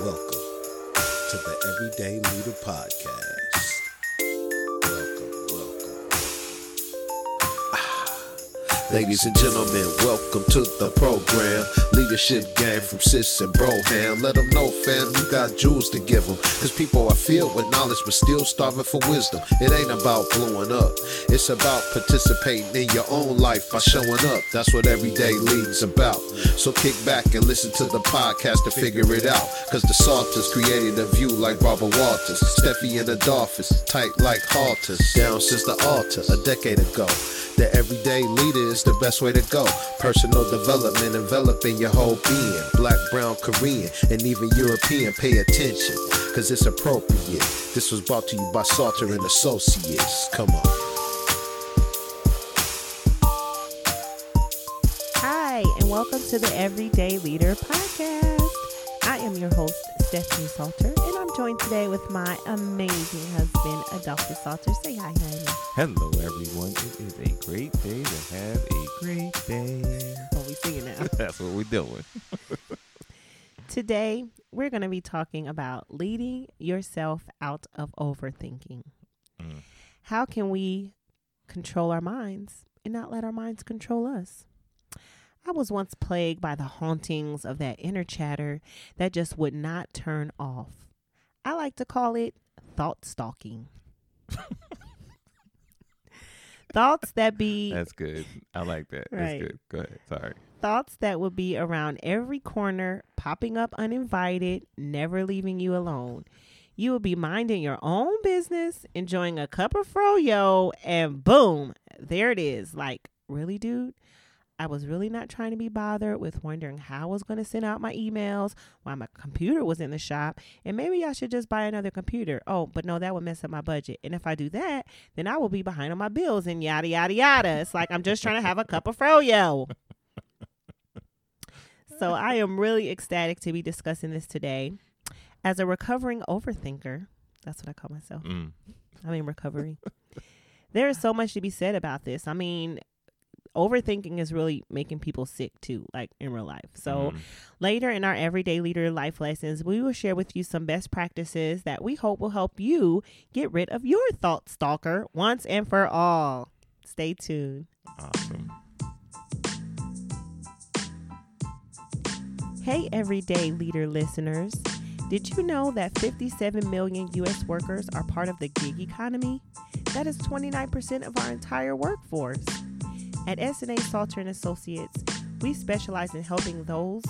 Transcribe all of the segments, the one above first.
Welcome to the Everyday Leader Podcast. Ladies and gentlemen, welcome to the program. Leadership game from Sis and Broham. Let them know, fam, you got jewels to give them. Cause people are filled with knowledge but still starving for wisdom. It ain't about blowing up, it's about participating in your own life by showing up. That's what Everyday Lead's about. So kick back and listen to the podcast to figure it out. Cause the Salters created a view like Barbara Walters. Steffi and Adolphus, tight like halters. Down since the altar a decade ago. The everyday leader is the best way to go. Personal development enveloping your whole being. Black, brown, Korean, and even European. Pay attention, cause it's appropriate. This was brought to you by Salter and Associates. Come on. Hi, and welcome to the Everyday Leader Podcast. I am your host, Stephanie Salter, and I'm joined today with my amazing husband, Adolphus Salter. Say hi, honey. Hello, everyone. It is a great day to have a great day. What we singing now? That's what we're doing. today, we're going to be talking about leading yourself out of overthinking. Mm. How can we control our minds and not let our minds control us? I was once plagued by the hauntings of that inner chatter that just would not turn off. I like to call it thought stalking. Thoughts that be That's good. I like that. Right. That's good. Go ahead. Sorry. thoughts that would be around every corner, popping up uninvited, never leaving you alone. You will be minding your own business, enjoying a cup of froyo, and boom, there it is. Like, really, dude? I was really not trying to be bothered with wondering how I was going to send out my emails while my computer was in the shop. And maybe I should just buy another computer. Oh, but no, that would mess up my budget. And if I do that, then I will be behind on my bills and yada, yada, yada. It's like I'm just trying to have a cup of froyo. So I am really ecstatic to be discussing this today. As a recovering overthinker, that's what I call myself. Mm. I mean, recovery. there is so much to be said about this. I mean, overthinking is really making people sick too, like in real life. So Mm. later in our everyday leader life lessons, we will share with you some best practices that we hope will help you get rid of your thought stalker once and for all. Stay tuned. Awesome. Hey, everyday leader listeners. Did you know that 57 million U.S. workers are part of the gig economy? That is 29% of our entire workforce. At S&A Salter and Associates, we specialize in helping those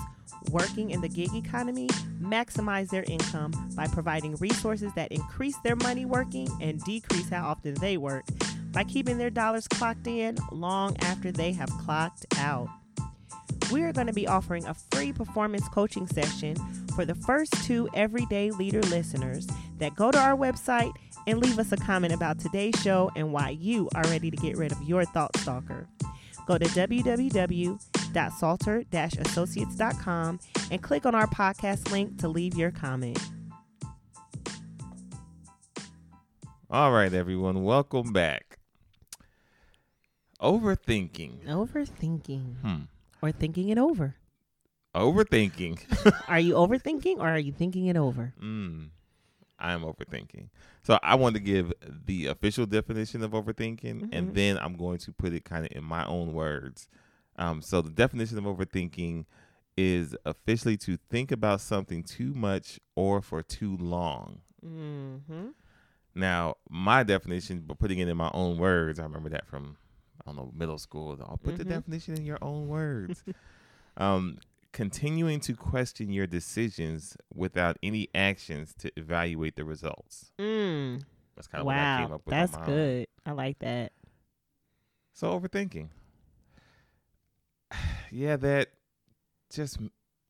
working in the gig economy maximize their income by providing resources that increase their money working and decrease how often they work by keeping their dollars clocked in long after they have clocked out we are going to be offering a free performance coaching session for the first two everyday leader listeners that go to our website and leave us a comment about today's show and why you are ready to get rid of your thought stalker. Go to www.salter-associates.com and click on our podcast link to leave your comment. All right, everyone. Welcome back. Overthinking. Overthinking Hmm. or thinking it over. Overthinking. Are you overthinking or are you thinking it over? mm. I am overthinking. So I want to give the official definition of overthinking, Mhm. and then I'm going to put it kind of in my own words. Um, so the definition of overthinking is officially to think about something too much or for too long. Mm-hmm. Now, my definition, but putting it in my own words, I remember that from I don't know middle school. I'll put the Mhm. definition in your own words. um, continuing to question your decisions without any actions to evaluate the results. Mm. That's kind of what I came up with. that's good. I like that. So overthinking. yeah, that just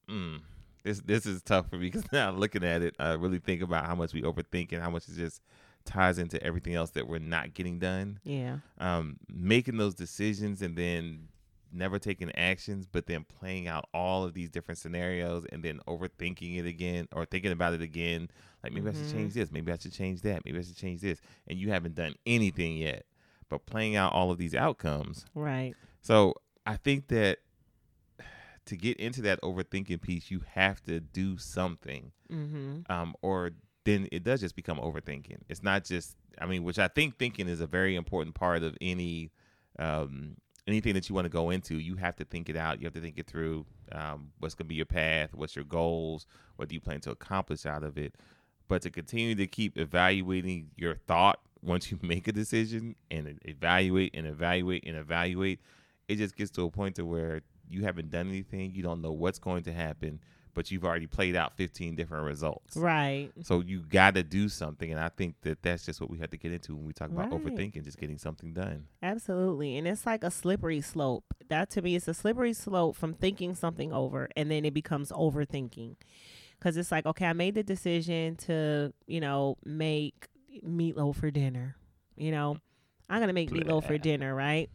mm, this this is tough for me because now looking at it, I really think about how much we overthink and how much it just ties into everything else that we're not getting done. Yeah. Um, making those decisions and then never taking actions, but then playing out all of these different scenarios and then overthinking it again or thinking about it again. Like maybe I Mhm. should change this, maybe I should change that, maybe I should change this, and you haven't done anything yet. But playing out all of these outcomes Right. so I think that to get into that overthinking piece, you have to do something, Mm-hmm. um, or then it does just become overthinking. It's not just, I mean, which I think thinking is a very important part of any, um, anything that you want to go into. You have to think it out. You have to think it through. Um, what's going to be your path? What's your goals? What do you plan to accomplish out of it? But to continue to keep evaluating your thought once you make a decision and evaluate and evaluate and evaluate, it just gets to a point to where you haven't done anything. You don't know what's going to happen, but you've already played out 15 different results. Right. So you got to do something. And I think that that's just what we have to get into when we talk about Right. overthinking, just getting something done. Absolutely. And it's like a slippery slope. That to me is a slippery slope from thinking something over and then it becomes overthinking. Cuz it's like, okay, I made the decision to, you know, make meatloaf for dinner. You know, I'm going to make meatloaf for dinner, right?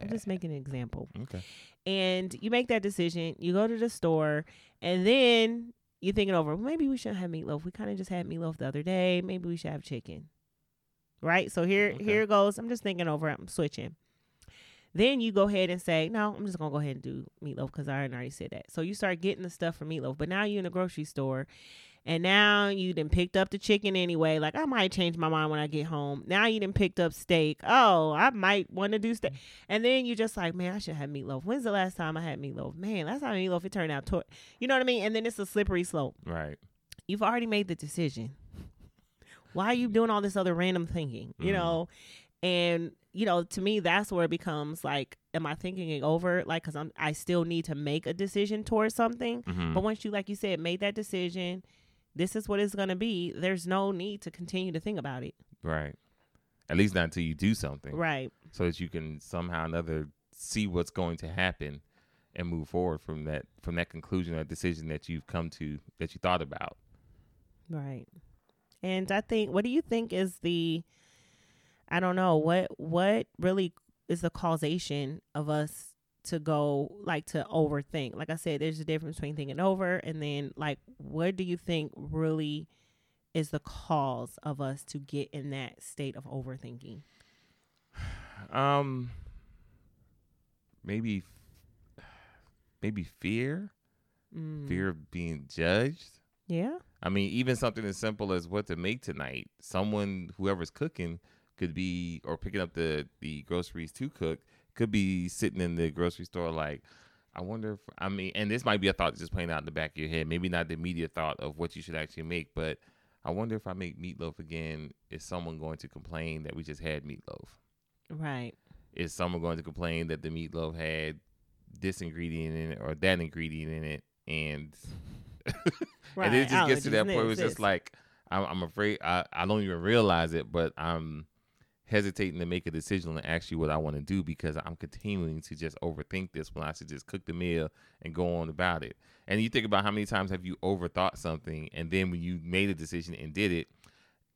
I'm just making an example. Okay. And you make that decision, you go to the store, and then you're thinking over, well, maybe we shouldn't have meatloaf. We kind of just had meatloaf the other day. Maybe we should have chicken. Right? So here Okay. here it goes. I'm just thinking over, I'm switching. Then you go ahead and say, no, I'm just to go ahead and do meatloaf because I already said that. So you start getting the stuff for meatloaf. But now you're in the grocery store and now you done picked up the chicken anyway. Like I might change my mind when I get home. Now you done picked up steak. Oh, I might want to do steak. And then you just like, man, I should have meatloaf. When's the last time I had meatloaf? Man, last time meatloaf it turned out to you know what I mean? And then it's a slippery slope. Right. You've already made the decision. Why are you doing all this other random thinking? You Mhm. know? And you know, to me, that's where it becomes like, am I thinking it over? Like, cause I'm, I still need to make a decision towards something. Mhm. But once you, like you said, made that decision, this is what it's gonna be. There's no need to continue to think about it. Right. At least not until you do something. Right. So that you can somehow or another see what's going to happen and move forward from that from that conclusion or decision that you've come to that you thought about. Right. And I think what do you think is the I don't know, what what really is the causation of us to go like to overthink? Like I said, there's a difference between thinking over and then like what do you think really is the cause of us to get in that state of overthinking? Um maybe maybe fear, Mm. fear of being judged. Yeah. I mean, even something as simple as what to make tonight. Someone, whoever's cooking, could be or picking up the the groceries to cook, could be sitting in the grocery store like, I wonder if I mean, and this might be a thought that's just playing out in the back of your head. Maybe not the immediate thought of what you should actually make, but I wonder if I make meatloaf again, is someone going to complain that we just had meatloaf? Right. Is someone going to complain that the meatloaf had this ingredient in it or that ingredient in it, and Right. and it just gets to that point where it's just like I'm, I'm afraid I, I don't even realize it, but I'm hesitating to make a decision and ask you what I want to do because I'm continuing to just overthink this when I should just cook the meal and go on about it. And you think about how many times have you overthought something, and then when you made a decision and did it,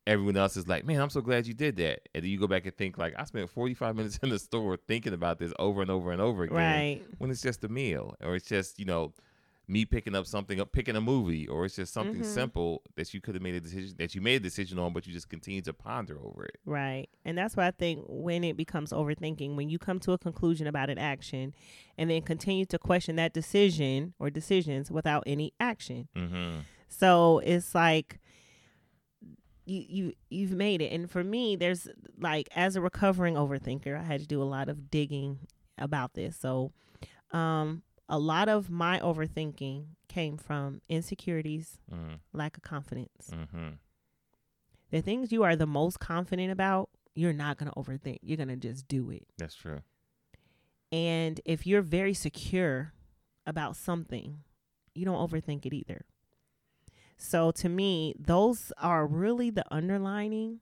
everyone else is like, "Man, I'm so glad you did that." And then you go back and think like, "I spent 45 minutes in the store thinking about this over and over and over again." Right. when it's just a meal or it's just you know me picking up something up picking a movie or it's just something Mhm. simple that you could have made a decision that you made a decision on but you just continue to ponder over it Right. And that's why I think when it becomes overthinking, when you come to a conclusion about an action and then continue to question that decision or decisions without any action. mm-hmm. So it's like you you you've made it. And for me, there's like as a recovering overthinker, I had to do a lot of digging about this. So um a lot of my overthinking came from insecurities, Mm-hmm. lack of confidence. Mm-hmm. The things you are the most confident about, you're not going to overthink. You're going to just do it. that's true And if you're very secure about something, you don't overthink it either. So to me, those are really the underlining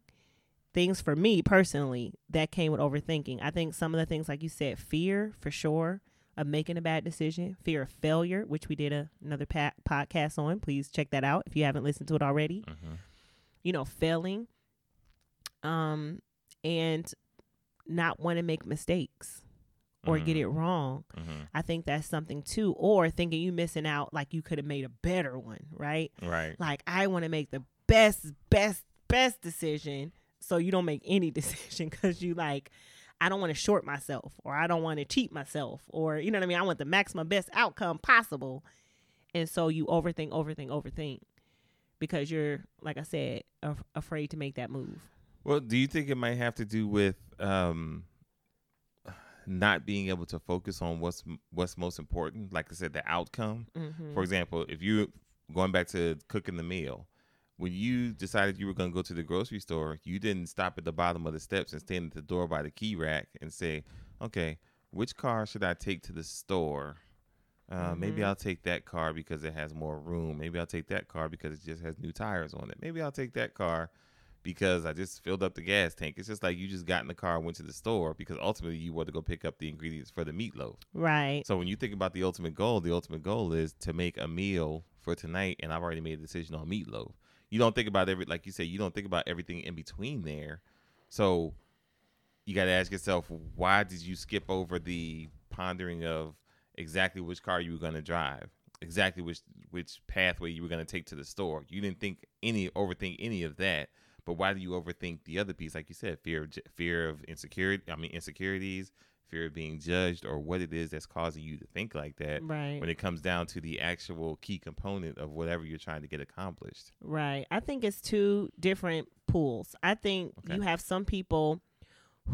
things for me personally that came with overthinking. I think some of the things, like you said, fear for sure of making a bad decision, fear of failure, which we did a, another pa- podcast on. Please check that out if you haven't listened to it already. mm-hmm. You know, failing, um, and not want to make mistakes or get it wrong. mm-hmm. I think that's something too. Or thinking you missing out, like you could have made a better one, right? right Like I want to make the best, best, best decision, so you don't make any decision because you like, I don't want to short myself or I don't want to cheat myself or you know what I mean. I want the maximum best outcome possible, and so you overthink, overthink, overthink because you're like I said, af- afraid to make that move. Well, do you think it might have to do with um, not being able to focus on what's what's most important? Like I said, the outcome. Mm-hmm. For example, if you going back to cooking the meal, when you decided you were going to go to the grocery store, you didn't stop at the bottom of the steps and stand at the door by the key rack and say, "Okay, which car should I take to the store?" Uh, Maybe Mhm. I'll take that car because it has more room. Maybe I'll take that car because it just has new tires on it. Maybe I'll take that car because I just filled up the gas tank. It's just like you just got in the car and went to the store because ultimately you want to go pick up the ingredients for the meatloaf. Right. So when you think about the ultimate goal, the ultimate goal is to make a meal for tonight, and I've already made a decision on meatloaf. You don't think about every, like you said, you don't think about everything in between there. So you got to ask yourself, why did you skip over the pondering of exactly which car you were going to drive, exactly which which pathway you were going to take to the store? You didn't think any overthink any of that. But why do you overthink the other piece? Like you said, fear of fear of insecurity. I mean, insecurities, fear of being judged, or what it is that's causing you to think like that. Right. When it comes down to the actual key component of whatever you're trying to get accomplished. Right. I think it's two different pools. I think Okay. you have some people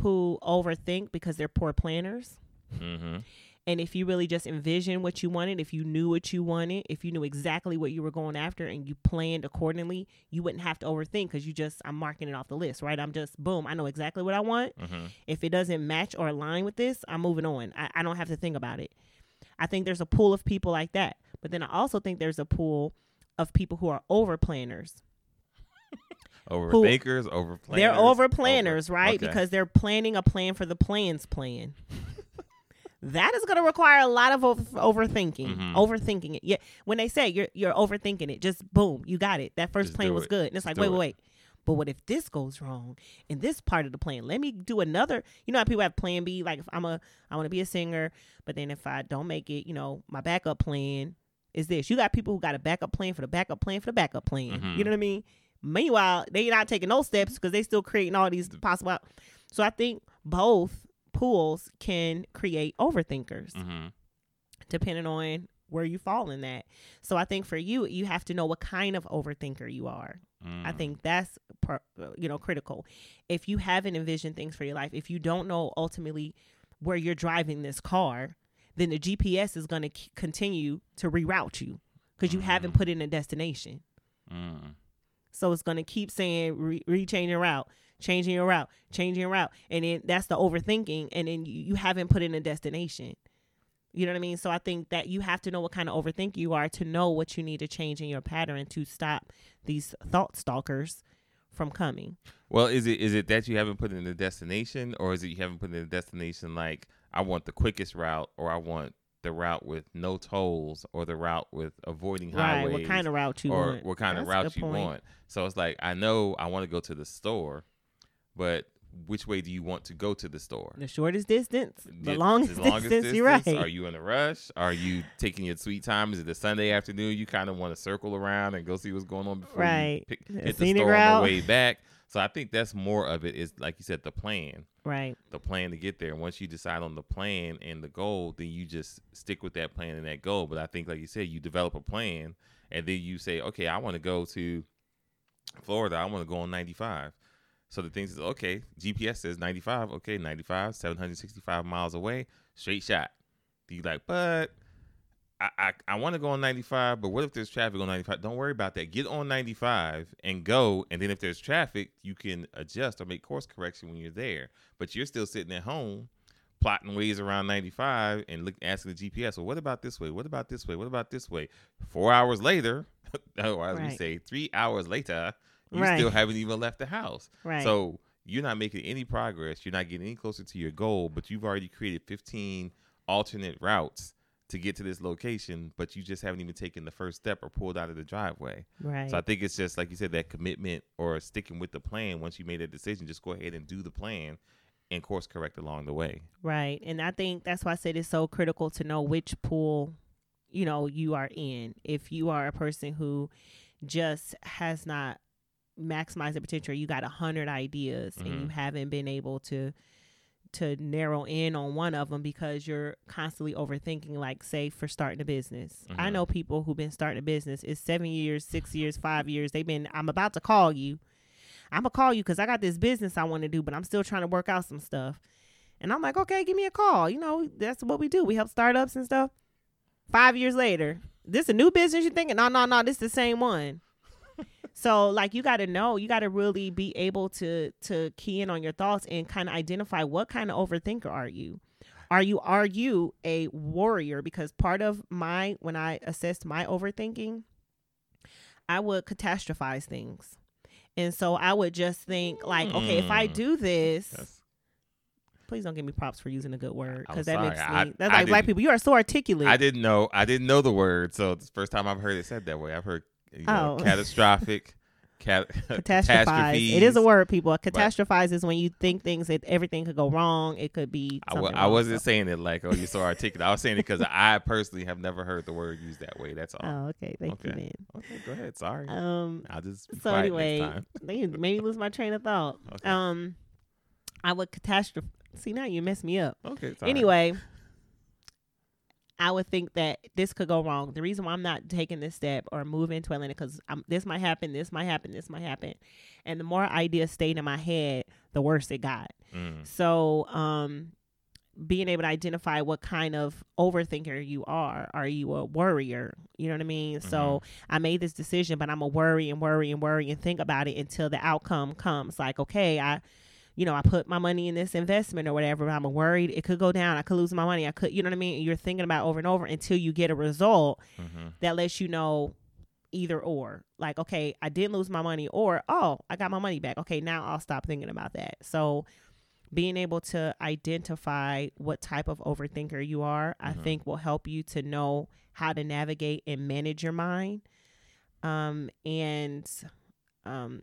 who overthink because they're poor planners. Mm-hmm. And if you really just envision what you wanted, if you knew what you wanted, if you knew exactly what you were going after and you planned accordingly, you wouldn't have to overthink because you just, I'm marking it off the list, right? I'm just, boom, I know exactly what I want. Mm-hmm. If it doesn't match or align with this, I'm moving on. I, I don't have to think about it. I think there's a pool of people like that. But then I also think there's a pool of people who are over planners. Over Who- bakers, over planners. they're over planners, right? okay. Because they're planning a plan for the plans plan. That is going to require a lot of over- overthinking, Mhm. overthinking it. Yeah, when they say you're you're overthinking it, just boom, you got it. That first Just plan was it. good, and it's like, do wait, wait, wait. But what if this goes wrong in this part of the plan? Let me do another. You know how people have plan B, like if I'm a I want to be a singer, but then if I don't make it, you know, my backup plan is this. You got people who got a backup plan for the backup plan for the backup plan. Mhm. You know what I mean? Meanwhile, they not taking those steps because they still creating all these possible. out- So I think both pools can create overthinkers Mm-hmm. depending on where you fall in that. So I think for you, you have to know what kind of overthinker you are. Mm. I think that's you know critical. If you haven't envisioned things for your life, if you don't know ultimately where you're driving this car, then the GPS is going to c- continue to reroute you because you haven't Mhm. put in a destination. Mm. So it's going to keep saying re- re-changing your route, changing your route, changing your route, and then that's the overthinking, and then you, you haven't put in a destination. You know what I mean? So I think that you have to know what kind of overthink you are to know what you need to change in your pattern to stop these thought stalkers from coming. Well, is it is it that you haven't put in the destination, or is it you haven't put in the destination like I want the quickest route, or I want the route with no tolls, or the route with avoiding Right? highways, What kind of route you or want? what kind of That's a route you point. want. So it's like I know I want to go to the store, but which way do you want to go to the store? The shortest distance, the Yeah, longest, the longest distance, You're right. Are you in a rush? Are you taking your sweet time? Is it a Sunday afternoon? You kind of want to circle around and go see what's going on before Right. you pick, hit the store on the way back. So I think that's more of it is like you said, the plan, right. the plan to get there. Once you decide on the plan and the goal, then you just stick with that plan and that goal. But I think, like you said, you develop a plan and then you say, okay, I want to go to Florida. I want to go on 95. So the thing is okay. GPS says 95. Okay, 95, 765 miles away, straight shot. You like, but I I, I want to go on 95. But what if there's traffic on 95? Don't worry about that. Get on 95 and go. And then if there's traffic, you can adjust or make course correction when you're there. But you're still sitting at home plotting ways around 95 and look asking the GPS, well, what about this way? What about this way? What about this way? Four hours later, or oh, as we say, three hours later, you Right. still haven't even left the house. Right. So you're not making any progress. You're not getting any closer to your goal, but you've already created 15 alternate routes to get to this location, but you just haven't even taken the first step or pulled out of the driveway. Right. So I think it's just like you said, that commitment or sticking with the plan. Once you made a decision, just go ahead and do the plan and course correct along the way. Right. And I think that's why I said it's so critical to know which pool, you know, you are in. If you are a person who just has not maximized the potential, you got a hundred ideas and you Mhm. haven't been able to to narrow in on one of them because you're constantly overthinking like say for starting a business. I Mhm. know people who've been starting a business it's seven years six years five years. They've been i'm about to call you. I'm gonna call you because i got this business i want to do but i'm still trying to work out some stuff. And i'm like okay give me a call. You know that's what we do. We help startups and stuff. Five years later this a new business you're thinking? No no no this is the same one so like you got to know, you got to really be able to to key in on your thoughts and kind of identify what kind of overthinker are you? Are you are you a warrior because part of my when I assessed my overthinking, I would catastrophize things. And so I would just think like, okay, if I Mm. do this, That's- please don't give me props for using a good word because that sorry. makes me I- that's I like black people. You are so articulate. I didn't know. I didn't know the word, so it's the first time I've heard it said that way. I've heard you know, Oh. catastrophic, cat, catastrophize. It is a word, people. Catastrophize is when you think things that everything could go wrong. It could be. I, w- something I wasn't so- saying it like, oh, you're so articulate. I was saying it because I personally have never heard the word used that way. That's all. Oh, okay. Thank you, man. Okay, go ahead. Sorry. Um. I'll just be So quiet anyway, next time. they made me lose my train of thought. Okay. Um, I would catastrophe. See now you messed me up. Okay. Sorry. Anyway, I would think that this could go wrong. The reason why I'm not taking this step or moving to Atlanta because this might happen, this might happen, this might happen, and the more ideas stayed in my head, the worse it got. Mm, So, um, being able to identify what kind of overthinker you are. Are you a worrier? You know what I mean? So I made this decision, but I'm a worry and worry and worry and think about it until the outcome comes. Like, okay, I, you know, I put my money in this investment or whatever. But I'm worried it could go down. I could lose my money. I could, you know what I mean? And you're thinking about over and over until you get a result mhm. that lets you know either or like okay i didn't lose my money or oh i got my money back okay now i'll stop thinking about that so being able to identify what type of overthinker you are i Mhm. think will help you to know how to navigate and manage your mind um and um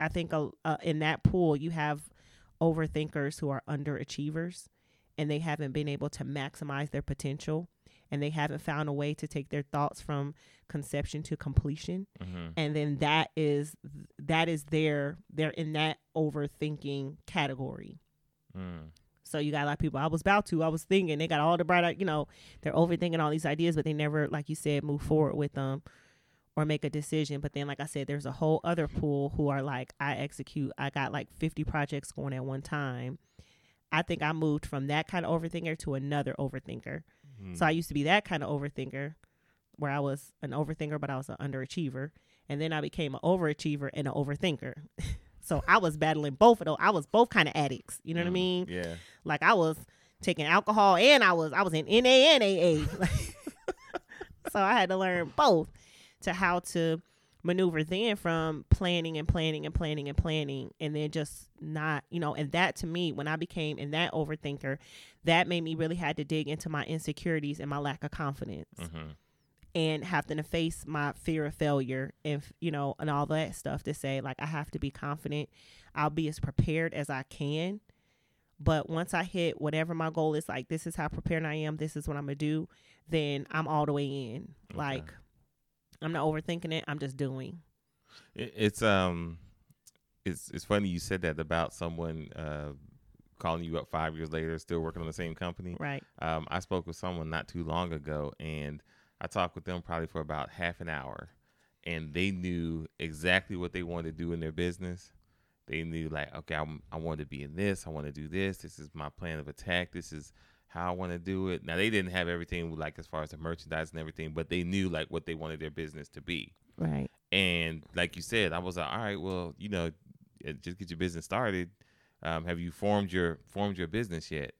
i think uh, in that pool you have overthinkers who are underachievers and they haven't been able to maximize their potential and they haven't found a way to take their thoughts from conception to completion Mhm. and then that is that is their they're in that overthinking category Mm. so you got a lot of people i was about to i was thinking they got all the bright you know they're overthinking all these ideas but they never like you said move forward with them or make a decision but then like i said there's a whole other pool who are like i execute i got like 50 projects going at one time i think i moved from that kind of overthinker to another overthinker Mm. so I used to be that kind of overthinker, where I was an overthinker, but I was an underachiever. And then I became an overachiever and an overthinker. so I was battling both of those. I was both kind of addicts. You know what I Mm. mean? Yeah. Like I was taking alcohol and I was I was in NA and AA. so I had to learn both to how to maneuver then from planning and planning and planning and planning and then just not you know and that to me when i became in that overthinker that made me really had to dig into my insecurities and my lack of confidence Mhm. and having to face my fear of failure and you know and all that stuff to say like i have to be confident i'll be as prepared as i can but once i hit whatever my goal is like this is how prepared i am this is what i'm gonna do then i'm all the way in Okay. like i'm not overthinking it i'm just doing it's um, it's it's funny you said that about someone uh calling you up five years later, still working on the same company. right Um, I spoke with someone not too long ago, and I talked with them probably for about half an hour, and they knew exactly what they wanted to do in their business. They knew like, okay, I'm, I want to be in this. I want to do this. This is my plan of attack. This is how I want to do it. Now they didn't have everything like as far as the merchandise and everything, but they knew like what they wanted their business to be. right And like you said, I was like, all right, well, you know, uh, just get your business started. Um, have you formed your formed your business yet?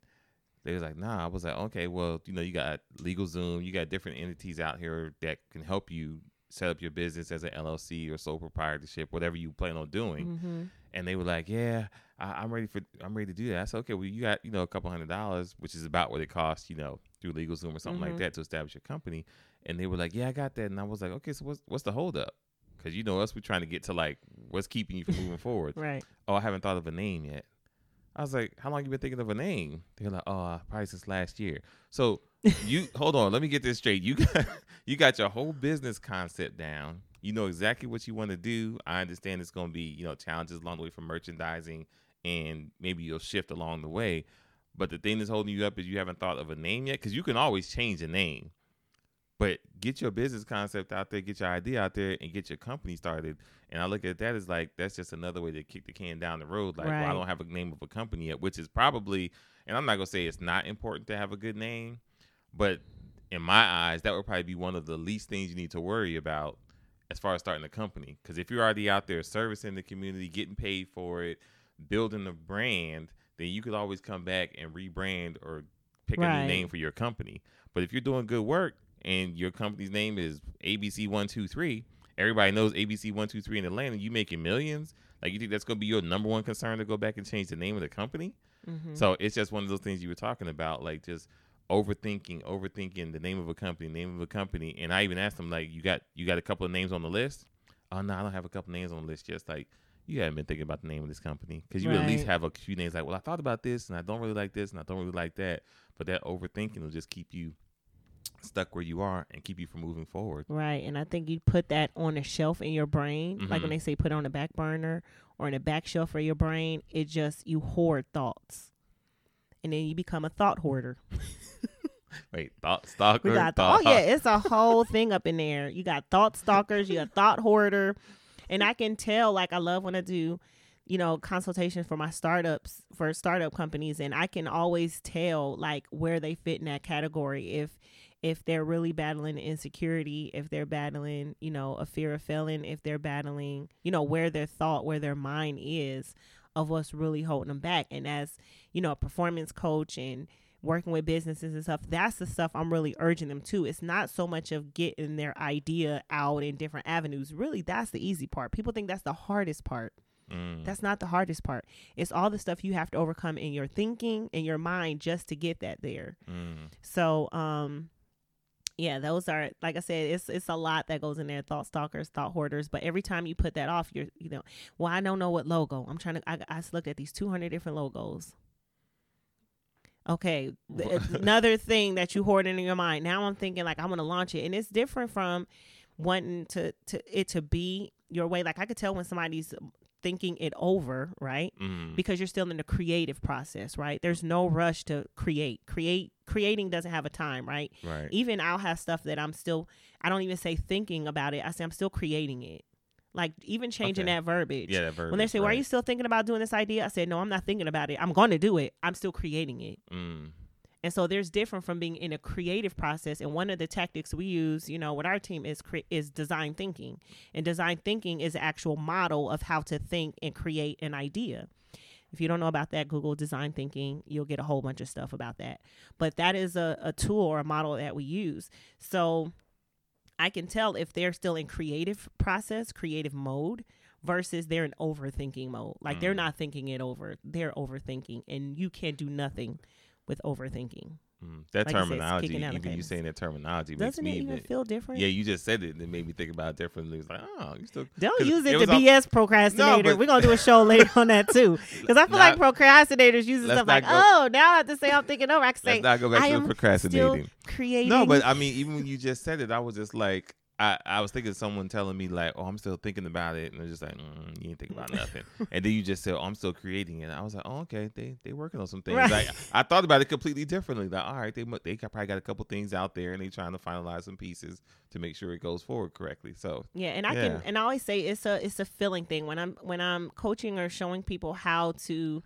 They was like, nah. I was like, okay, well, you know, you got LegalZoom, you got different entities out here that can help you set up your business as an LLC or sole proprietorship, whatever you plan on doing. mm-hmm. And they were like, yeah, I, I'm ready for, I'm ready to do that. I said, okay, well, you got, you know, a couple hundred dollars, which is about what it costs, you know, through LegalZoom or something Mhm. like that to establish your company. And they were like, yeah, I got that. And I was like, okay, so what's what's the holdup? Because you know us, we're trying to get to like what's keeping you from moving forward. right Oh, I haven't thought of a name yet. I was like, how long you been thinking of a name? They're like, oh, probably since last year. So you hold on, let me get this straight. You got you got your whole business concept down. You know exactly what you want to do. I understand it's going to be you know challenges along the way from merchandising, and maybe you'll shift along the way. But the thing that's holding you up is you haven't thought of a name yet, because you can always change a name. But get your business concept out there, get your idea out there, and get your company started. And I look at that as like that's just another way to kick the can down the road. Like, well, I don't have a name of a company yet, which is probably, and I'm not gonna say it's not important to have a good name, but in my eyes, that would probably be one of the least things you need to worry about as far as starting a company. Because if you're already out there servicing the community, getting paid for it, building a brand, then you could always come back and rebrand or pick a new name for your company. But if you're doing good work and your company's name is ABC One Two Three, everybody knows ABC One Two Three in Atlanta. You making millions. Like you think that's gonna be your number one concern to go back and change the name of the company? Mhm. So it's just one of those things you were talking about, like just overthinking, overthinking the name of a company, name of a company. And I even asked them, like, you got you got a couple of names on the list? Oh no, I don't have a couple names on the list. Just like you haven't been thinking about the name of this company because you would at least have a few names. Like, well, I thought about this, and I don't really like this, and I don't really like that. But that overthinking will just keep you stuck where you are and keep you from moving forward. Right. And I think you put that on a shelf in your brain. Like Mhm. when they say put on a back burner or in a back shelf of your brain, it just, you hoard thoughts. And then you become a thought hoarder. Wait, thought stalker. We got, thought, oh, yeah, it's a whole thing up in there. You got thought stalkers, you got thought hoarder. And I can tell, like, I love when I do, you know, consultations for my startups, for startup companies, and I can always tell, like, where they fit in that category. If, if they're really battling insecurity, if they're battling, you know, a fear of failing, if they're battling, you know, where their thought, where their mind is of what's really holding them back. And as, you know, a performance coach and working with businesses and stuff, that's the stuff I'm really urging them to. It's not so much of getting their idea out in different avenues. Really, that's the easy part. People think that's the hardest part. Mm, That's not the hardest part. It's all the stuff you have to overcome in your thinking and your mind just to get that there. mm, So, um, yeah, those are like I said, it's it's a lot that goes in there. Thought stalkers, thought hoarders. But every time you put that off, you're you know, well, I don't know what logo. I'm trying to. I, I just looked at these 200 different logos. Okay, another thing that you hoard in your mind. Now I'm thinking like I'm gonna launch it, and it's different from wanting to to it to be your way. Like I could tell when somebody's thinking it over, right? mm. because you're still in the creative process, right? There's no rush to create. Create creating doesn't have a time, right? right. Even I'll have stuff that I'm still I don't even say thinking about it. I say I'm still creating it. Like even changing Okay. that verbiage. Yeah, that verb. When they say, "Why are you still thinking about doing this idea?" I said, "No, I'm not thinking about it. I'm going to do it. I'm still creating it." Mm, And so there's different from being in a creative process. And one of the tactics we use, you know, with our team is cre- is design thinking. And design thinking is the actual model of how to think and create an idea. If you don't know about that, Google design thinking, you'll get a whole bunch of stuff about that. But that is a, a tool or a model that we use. So I can tell if they're still in creative process, creative mode, versus they're in overthinking mode. Like they're Mm. not thinking it over, they're overthinking. And you can't do nothing with overthinking. Mm. That Like terminology, even you saying that terminology Doesn't me it even even feel different? Yeah, you just said it and it made me think about it differently. It's like, oh, you still don't use it, it to all- BS procrastinator. but- We're gonna do a show later on that too, because I feel like procrastinators use let's stuff like, go- "Oh, now I have to say I'm thinking over." I can say, Let's not go back "I to procrastinating. still creating." No, but I mean, even when you just said it, I was just like, I, I was thinking of someone telling me like, oh, I'm still thinking about it, and they're just like, mm, you ain't thinking about nothing. and then you just said, oh, I'm still creating it. I was like, oh, okay, they they working on some things. Right. Like I thought about it completely differently. Like, all right, they they probably got a couple things out there, and they trying to finalize some pieces to make sure it goes forward correctly. So Yeah, and I Yeah. can and I always say it's a it's a feeling thing when I'm when I'm coaching or showing people how to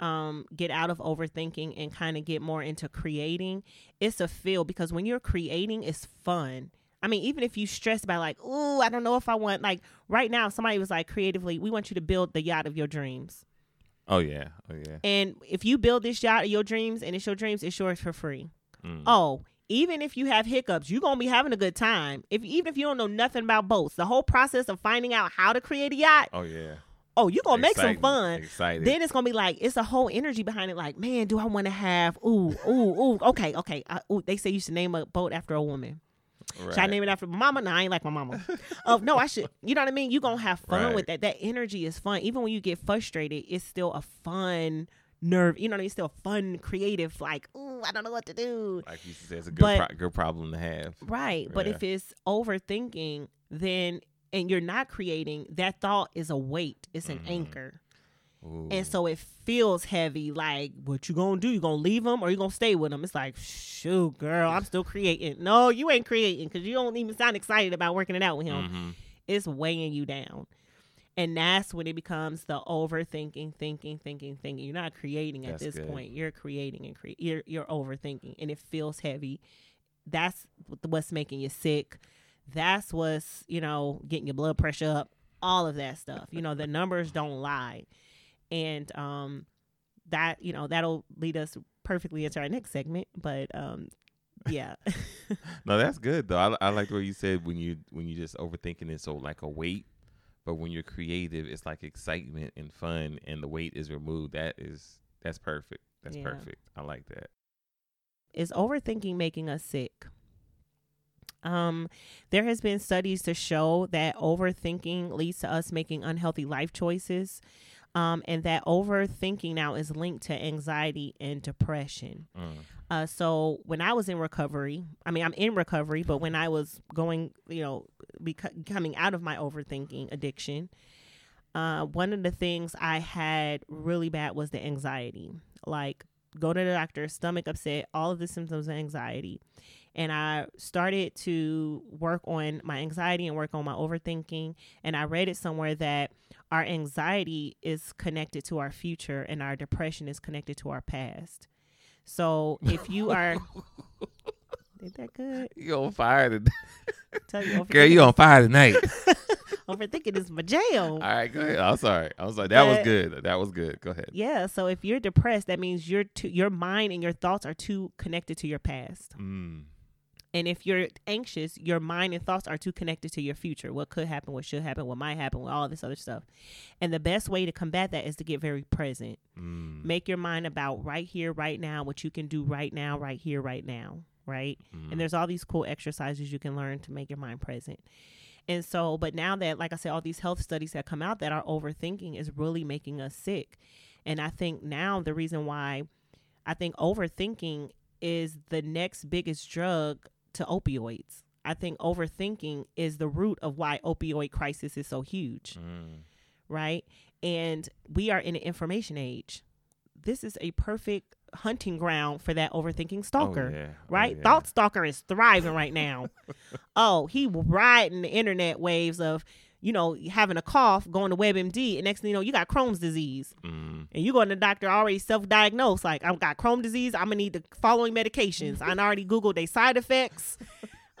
um get out of overthinking and kind of get more into creating, it's a feel because when you're creating it's fun. I mean, even if you stress about like, oh, I don't know if I want like right now, somebody was like creatively, we want you to build the yacht of your dreams. oh yeah, oh yeah. And if you build this yacht of your dreams and it's your dreams, it's yours for free. Mm. Oh, even if you have hiccups, you're gonna be having a good time. If even if you don't know nothing about boats, the whole process of finding out how to create a yacht, Oh yeah. oh, you're gonna make some fun. Excited. Then it's gonna be like it's a whole energy behind it. Like, man, do I want to have? Ooh, ooh, ooh. Okay, okay. I, ooh, they say you should name a boat after a woman. Should I name it after my mama? No, I ain't like my mama. Oh no, I should. You know what I mean? You're gonna have fun Right. with that. That energy is fun. Even when you get frustrated, it's still a fun nerve. You know what I mean? Still fun, creative. Like, ooh, I don't know what to do. Like you said, it's a good But- pro- good problem to have. Right. But if it's overthinking, then and you're not creating, that thought is a weight. It's an Mhm. anchor. Ooh. and so it feels heavy. Like, what you gonna do? You gonna leave him or you gonna stay with him? It's like, shoot, girl, I'm still creating. No, you ain't creating because you don't even sound excited about working it out with him. Mhm. It's weighing you down. And that's when it becomes the overthinking, thinking, thinking, thinking. You're not creating at That's this good. point. You're creating and cre- you're you're overthinking, and it feels heavy. That's what's making you sick. That's what's you know getting your blood pressure up. All of that stuff. You know the numbers don't lie, and um, that you know that'll lead us perfectly into our next segment. But um, yeah, No, that's good though. I, I like what you said when you when you just overthinking it. So like a weight, but when you're creative, it's like excitement and fun, and the weight is removed. That is that's perfect. That's Yeah. perfect. I like that. is overthinking making us sick? Um, there has been studies to show that overthinking leads to us making unhealthy life choices, um, and that overthinking now is linked to anxiety and depression. Mm. Uh, so when I was in recovery, I mean, I'm in recovery, but when I was going, you know, coming out of my overthinking addiction, uh, one of the things I had really bad was the anxiety. Like, go to the doctor, stomach upset, all of the symptoms of anxiety. And I started to work on my anxiety and work on my overthinking. And I read it somewhere that our anxiety is connected to our future and our depression is connected to our past. So if you are, did that good? You on fire today, Tell you, girl? You on fire tonight? overthinking is my jam. All right, go ahead. I'm sorry. I'm sorry. That was good. That was good. Go ahead. Yeah. So if you're depressed, that means your too, your mind and your thoughts are too connected to your past. Mm. And if you're anxious, your mind and thoughts are too connected to your future. What could happen, what should happen, what might happen, all this other stuff. And the best way to combat that is to get very present. Mm. Make your mind about right here, right now, what you can do right now, right here, right now, right? Mm. And there's all these cool exercises you can learn to make your mind present. And so, but now that, like I said, all these health studies have come out that our overthinking is really making us sick. And I think now the reason why I think overthinking is the next biggest drug to opioids. I think overthinking is the root of why opioid crisis is so huge Mm. right? And we are in an information age. This is a perfect hunting ground for that overthinking stalker, Oh, yeah. Oh, right? yeah. Thought stalker is thriving right now. oh, he riding the internet waves of, you know, having a cough, going to WebMD, and next thing you know, you got Crohn's disease, Mm. and you going to the doctor already self-diagnosed, like I've got Crohn's disease. I'm gonna need the following medications. I already googled their side effects.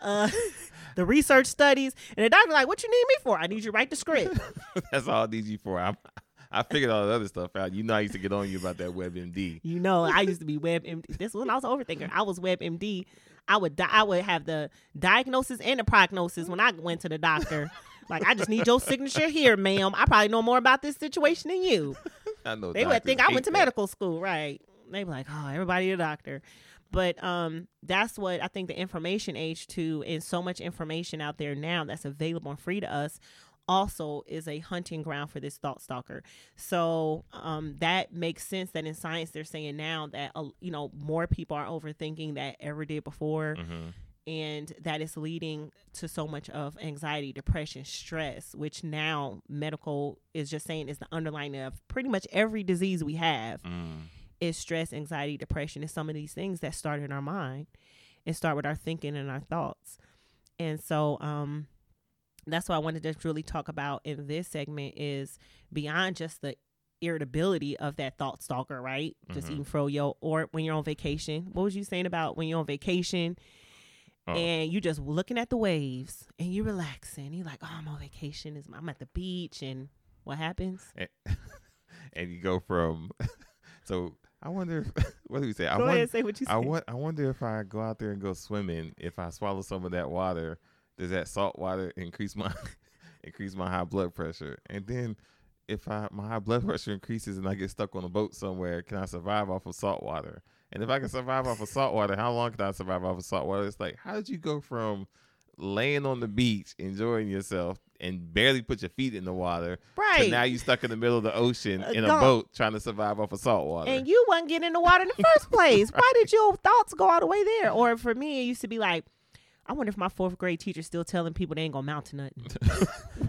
Uh, the research studies, and the doctor like, "What you need me for? I need you to write the script." That's all I need you for. I'm, I figured all the other stuff out. You know, I used to get on you about that WebMD. You know, I used to be WebMD. This was when I was an overthinker. I was WebMD. I would di- I would have the diagnosis and the prognosis when I went to the doctor. Like, I just need your signature here, ma'am. I probably know more about this situation than you. I know. They would think I went to that. medical school, right? They'd be like, oh, everybody a doctor. But um, that's what I think the information age too, and so much information out there now that's available and free to us also is a hunting ground for this thought stalker. So um, that makes sense that in science they're saying now that uh, you know more people are overthinking that ever did before, Mhm. And that is leading to so much of anxiety, depression, stress, which now medical is just saying is the underlying of pretty much every disease we have Mm. is stress, anxiety, depression, is some of these things that start in our mind and start with our thinking and our thoughts. And so um that's what I wanted to really talk about in this segment is beyond just the irritability of that thought stalker, right? Just Mhm. even froyo or when you're on vacation. What was you saying about when you're on vacation Oh. and you just looking at the waves and you're relaxing. You're like, oh, I'm on vacation. It's- I'm at the beach. And what happens? and, and you go from so I wonder if, what do we say? I Go wonder, ahead, say what you I want I wonder if I go out there and go swimming, if I swallow some of that water, does that salt water increase my increase my high blood pressure? And then if I my high blood pressure increases and I get stuck on a boat somewhere, can I survive off of salt water? And if I can survive off of salt water, how long can I survive off of salt water? It's like, how did you go from laying on the beach, enjoying yourself, and barely put your feet in the water, right. now you're stuck in the middle of the ocean Uh, in a boat trying to survive off of salt water? and you wasn't getting in the water in the first place. Why did your thoughts go all the way there? Or for me, it used to be like, I wonder if my fourth grade teacher's still telling people they ain't gonna mount to nothing.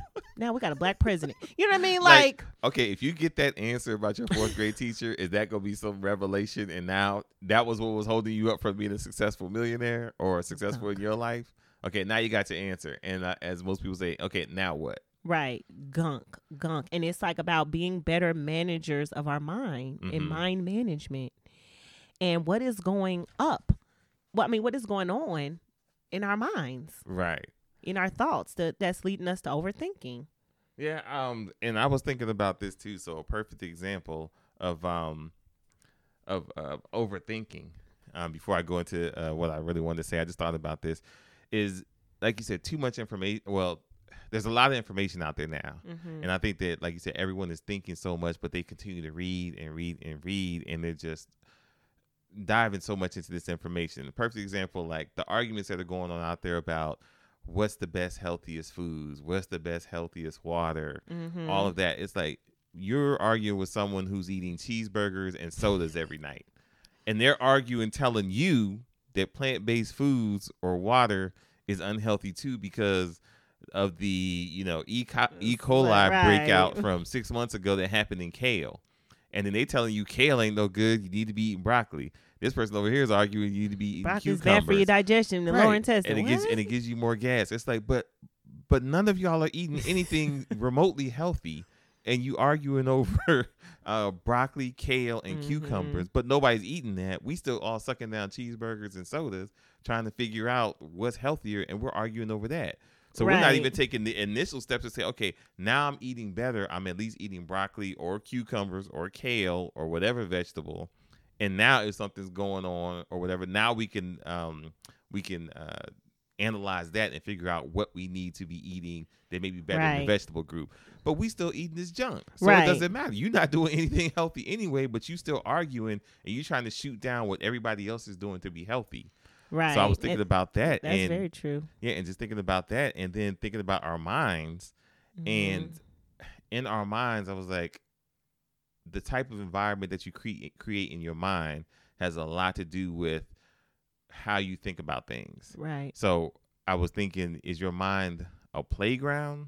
Now we got a black president. You know what I mean? Like, Like, okay, if you get that answer about your fourth grade teacher, is that gonna be some revelation? And now that was what was holding you up from being a successful millionaire or successful in your life. Okay, now you got your answer. And uh, as most people say, okay, now what? right, gunk, gunk. And it's like about being better managers of our mind and Mhm. mind management. And what is going up? Well, I mean, what is going on in our minds, Right. in our thoughts that, that's leading us to overthinking? Yeah, um, and I was thinking about this too. So a perfect example of um of uh, overthinking. Um, before I go into uh, what I really wanted to say, I just thought about this. Is like you said, too much information. Well, there's a lot of information out there now, Mm-hmm. and I think that, like you said, everyone is thinking so much, but they continue to read and read and read, and they're just diving so much into this information. The perfect example, like the arguments that are going on out there about what's the best, healthiest foods, what's the best, healthiest water, Mm-hmm. all of that. It's like you're arguing with someone who's eating cheeseburgers and sodas every night, and they're arguing, telling you that plant-based foods or water is unhealthy too because of the you know E. co- e. coli Right. breakout from six months ago that happened in kale, and then they telling you kale ain't no good. You need to be eating broccoli. This person over here is arguing you need to be eating Broccoli's bad for your digestion, the Right. lower intestine. and it gives and it gives you more gas. It's like, but but none of y'all are eating anything remotely healthy, and you arguing over uh, broccoli, kale, and Mhm. cucumbers, but nobody's eating that. We still all sucking down cheeseburgers and sodas, trying to figure out what's healthier, and we're arguing over that. So we're not even taking the initial steps to say, okay, now I'm eating better. I'm at least eating broccoli or cucumbers or kale or whatever vegetable. And now if something's going on or whatever, now we can um we can uh analyze that and figure out what we need to be eating that may be better in the vegetable group. But we still eating this junk. So Right. it doesn't matter. You're not doing anything healthy anyway, but you still arguing and you're trying to shoot down what everybody else is doing to be healthy. right. So I was thinking And about that that's and very true. yeah, and just thinking about that and then thinking about our minds and Mm-hmm. in our minds I was like the type of environment that you create create in your mind has a lot to do with how you think about things. right. So I was thinking, is your mind a playground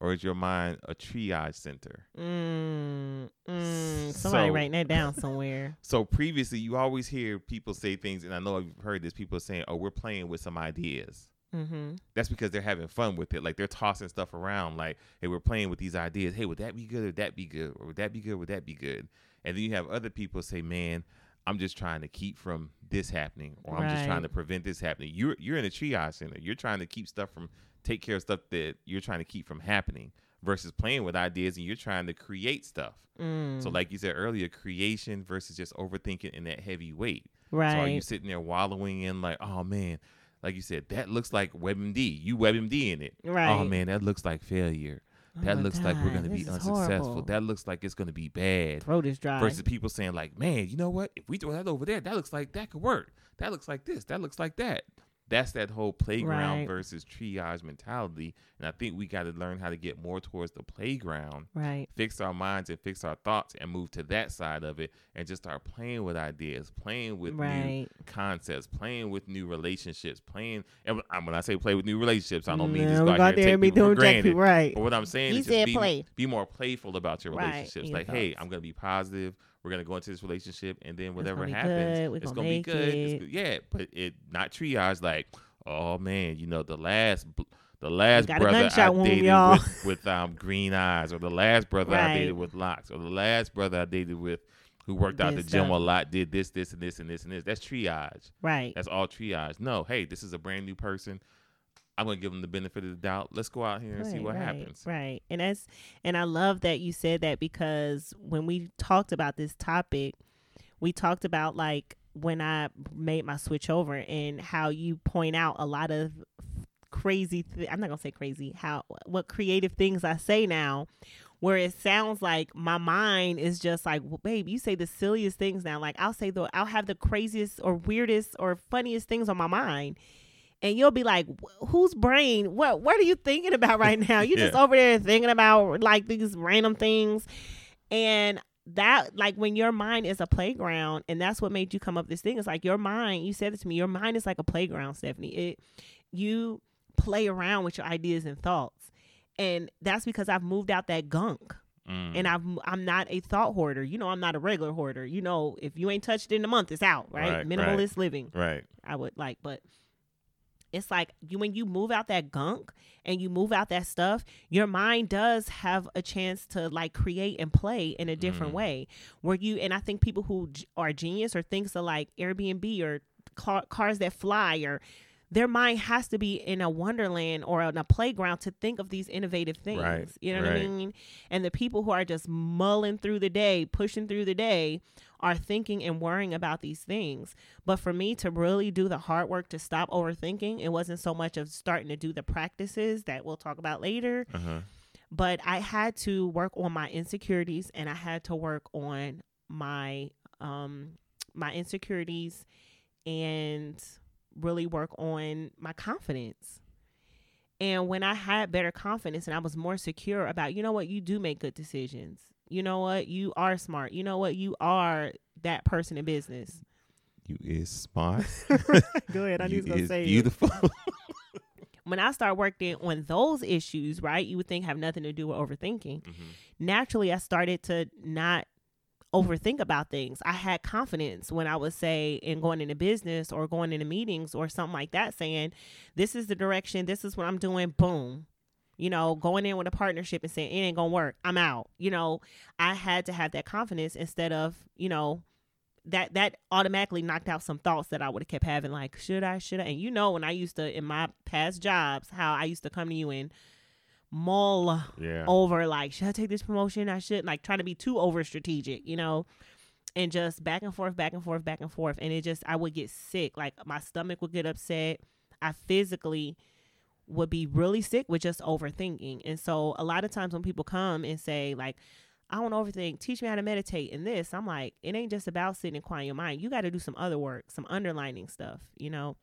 or is your mind a triage center? Mm, mm, somebody So- writing that down somewhere. So previously, you always hear people say things, and I know I've heard this. People saying, "Oh, we're playing with some ideas." Mm-hmm. That's because they're having fun with it. Like they're tossing stuff around. Like, hey, we're playing with these ideas. Hey, would that be good? Would that be good? Or would that be good? Would that be good? And then you have other people say, "Man, I'm just trying to keep from this happening, or I'm just trying to prevent this happening." You're you're in a triage center. You're trying to keep stuff from take care of stuff that you're trying to keep from happening versus playing with ideas and you're trying to create stuff. Mm, So, like you said earlier, creation versus just overthinking in that heavy weight. right. So, are you sitting there wallowing in like, oh man, like you said, that looks like WebMD. You WebMD in it. Oh, right. Oh man, that looks like failure. Oh that looks like we're gonna be unsuccessful. horrible. That looks like it's gonna be bad. throat is dry. Versus people saying like, man, you know what? If we throw that over there, that looks like that could work. That looks like this. That looks like that. That's that whole playground Right. versus triage mentality. And I think we got to learn how to get more towards the playground right. fix our minds and fix our thoughts and move to that side of it and just start playing with ideas, playing with new concepts, playing with new relationships, playing. And when- when I say play with new relationships, I don't mean No, just go out go here and there take and be people for doing jack granted. people, right. But what I'm saying You is just be, play. be more playful about your relationships. in Like, your hey, thoughts. I'm gonna be positive. We're gonna go into this relationship, and then whatever gonna happens, good. It's gonna gonna be good. It's it. good. Yeah, but it not triage. Like, oh man, you know the last. The last brother I wound, dated y'all. with, with um green eyes, or the last brother I Right. dated with locks, or the last brother I dated with who worked out the gym stuff. a lot, did this, this, and this, and this, and this. That's triage. Right. That's all triage. No, hey, this is a brand new person. I'm gonna give them the benefit of the doubt. Let's go out here and see what right, happens. Right. And that's and I love that you said that because when we talked about this topic, we talked about like when I made my switch over and how you point out a lot of crazy th- I'm not going to say crazy, how what creative things I say now where it sounds like my mind is just like, well, babe, you say the silliest things now. Like I'll say the I'll have the craziest or weirdest or funniest things on my mind and you'll be like, "Whose brain? What? What are you thinking about right now? You're just over there thinking about like these random things." And that, like, when your mind is a playground, and that's what made you come up with this thing. It's like your mind. You said it to me. Your mind is like a playground, Stephanie. It, you play around with your ideas and thoughts, And that's because I've moved out that gunk. Mm. And I've I'm not a thought hoarder. You know, I'm not a regular hoarder. You know, if you ain't touched it in a month, it's out, right? Right, Minimalist living. right. I would like, but it's like you when you move out that gunk and you move out that stuff, your mind does have a chance to like create and play in a different Mhm. way. Where you and I think people who are genius or things like Airbnb or car, cars that fly or their mind has to be in a wonderland or in a playground to think of these innovative things. Right, You know what I mean? And the people who are just mulling through the day, pushing through the day, are thinking and worrying about these things. But for me to really do the hard work to stop overthinking, it wasn't so much of starting to do the practices that we'll talk about later, Uh-huh. but I had to work on my insecurities and I had to work on my um my insecurities and really work on my confidence. And when I had better confidence and I was more secure about, you know what, you do make good decisions. You know what, you are smart. You know what, you are that person in business. You is smart. Go ahead, I you need to say beautiful. When I start working on those issues, right, you would think have nothing to do with overthinking. Mhm. naturally I started to not overthink about things. I had confidence when I would say in going into business or going into meetings or something like that, saying, This is the direction, this is what I'm doing, boom. You know, going in with a partnership and saying it ain't gonna work. I'm out. You know, I had to have that confidence instead of, you know, that that automatically knocked out some thoughts that I would have kept having, like, should I, should I? And you know, when I used to in my past jobs, how I used to come to you and mull yeah. over like should i take this promotion? I should like trying to be too over strategic you know? And just back and forth back and forth back and forth. And it just i would get sick. Like my stomach would get upset. I physically would be really sick with just overthinking. And so a lot of times when people come and say like i don't overthink. Teach me how to meditate and this i'm like it ain't just about sitting and quiet your mind. You got to do some other work some underlining stuff you know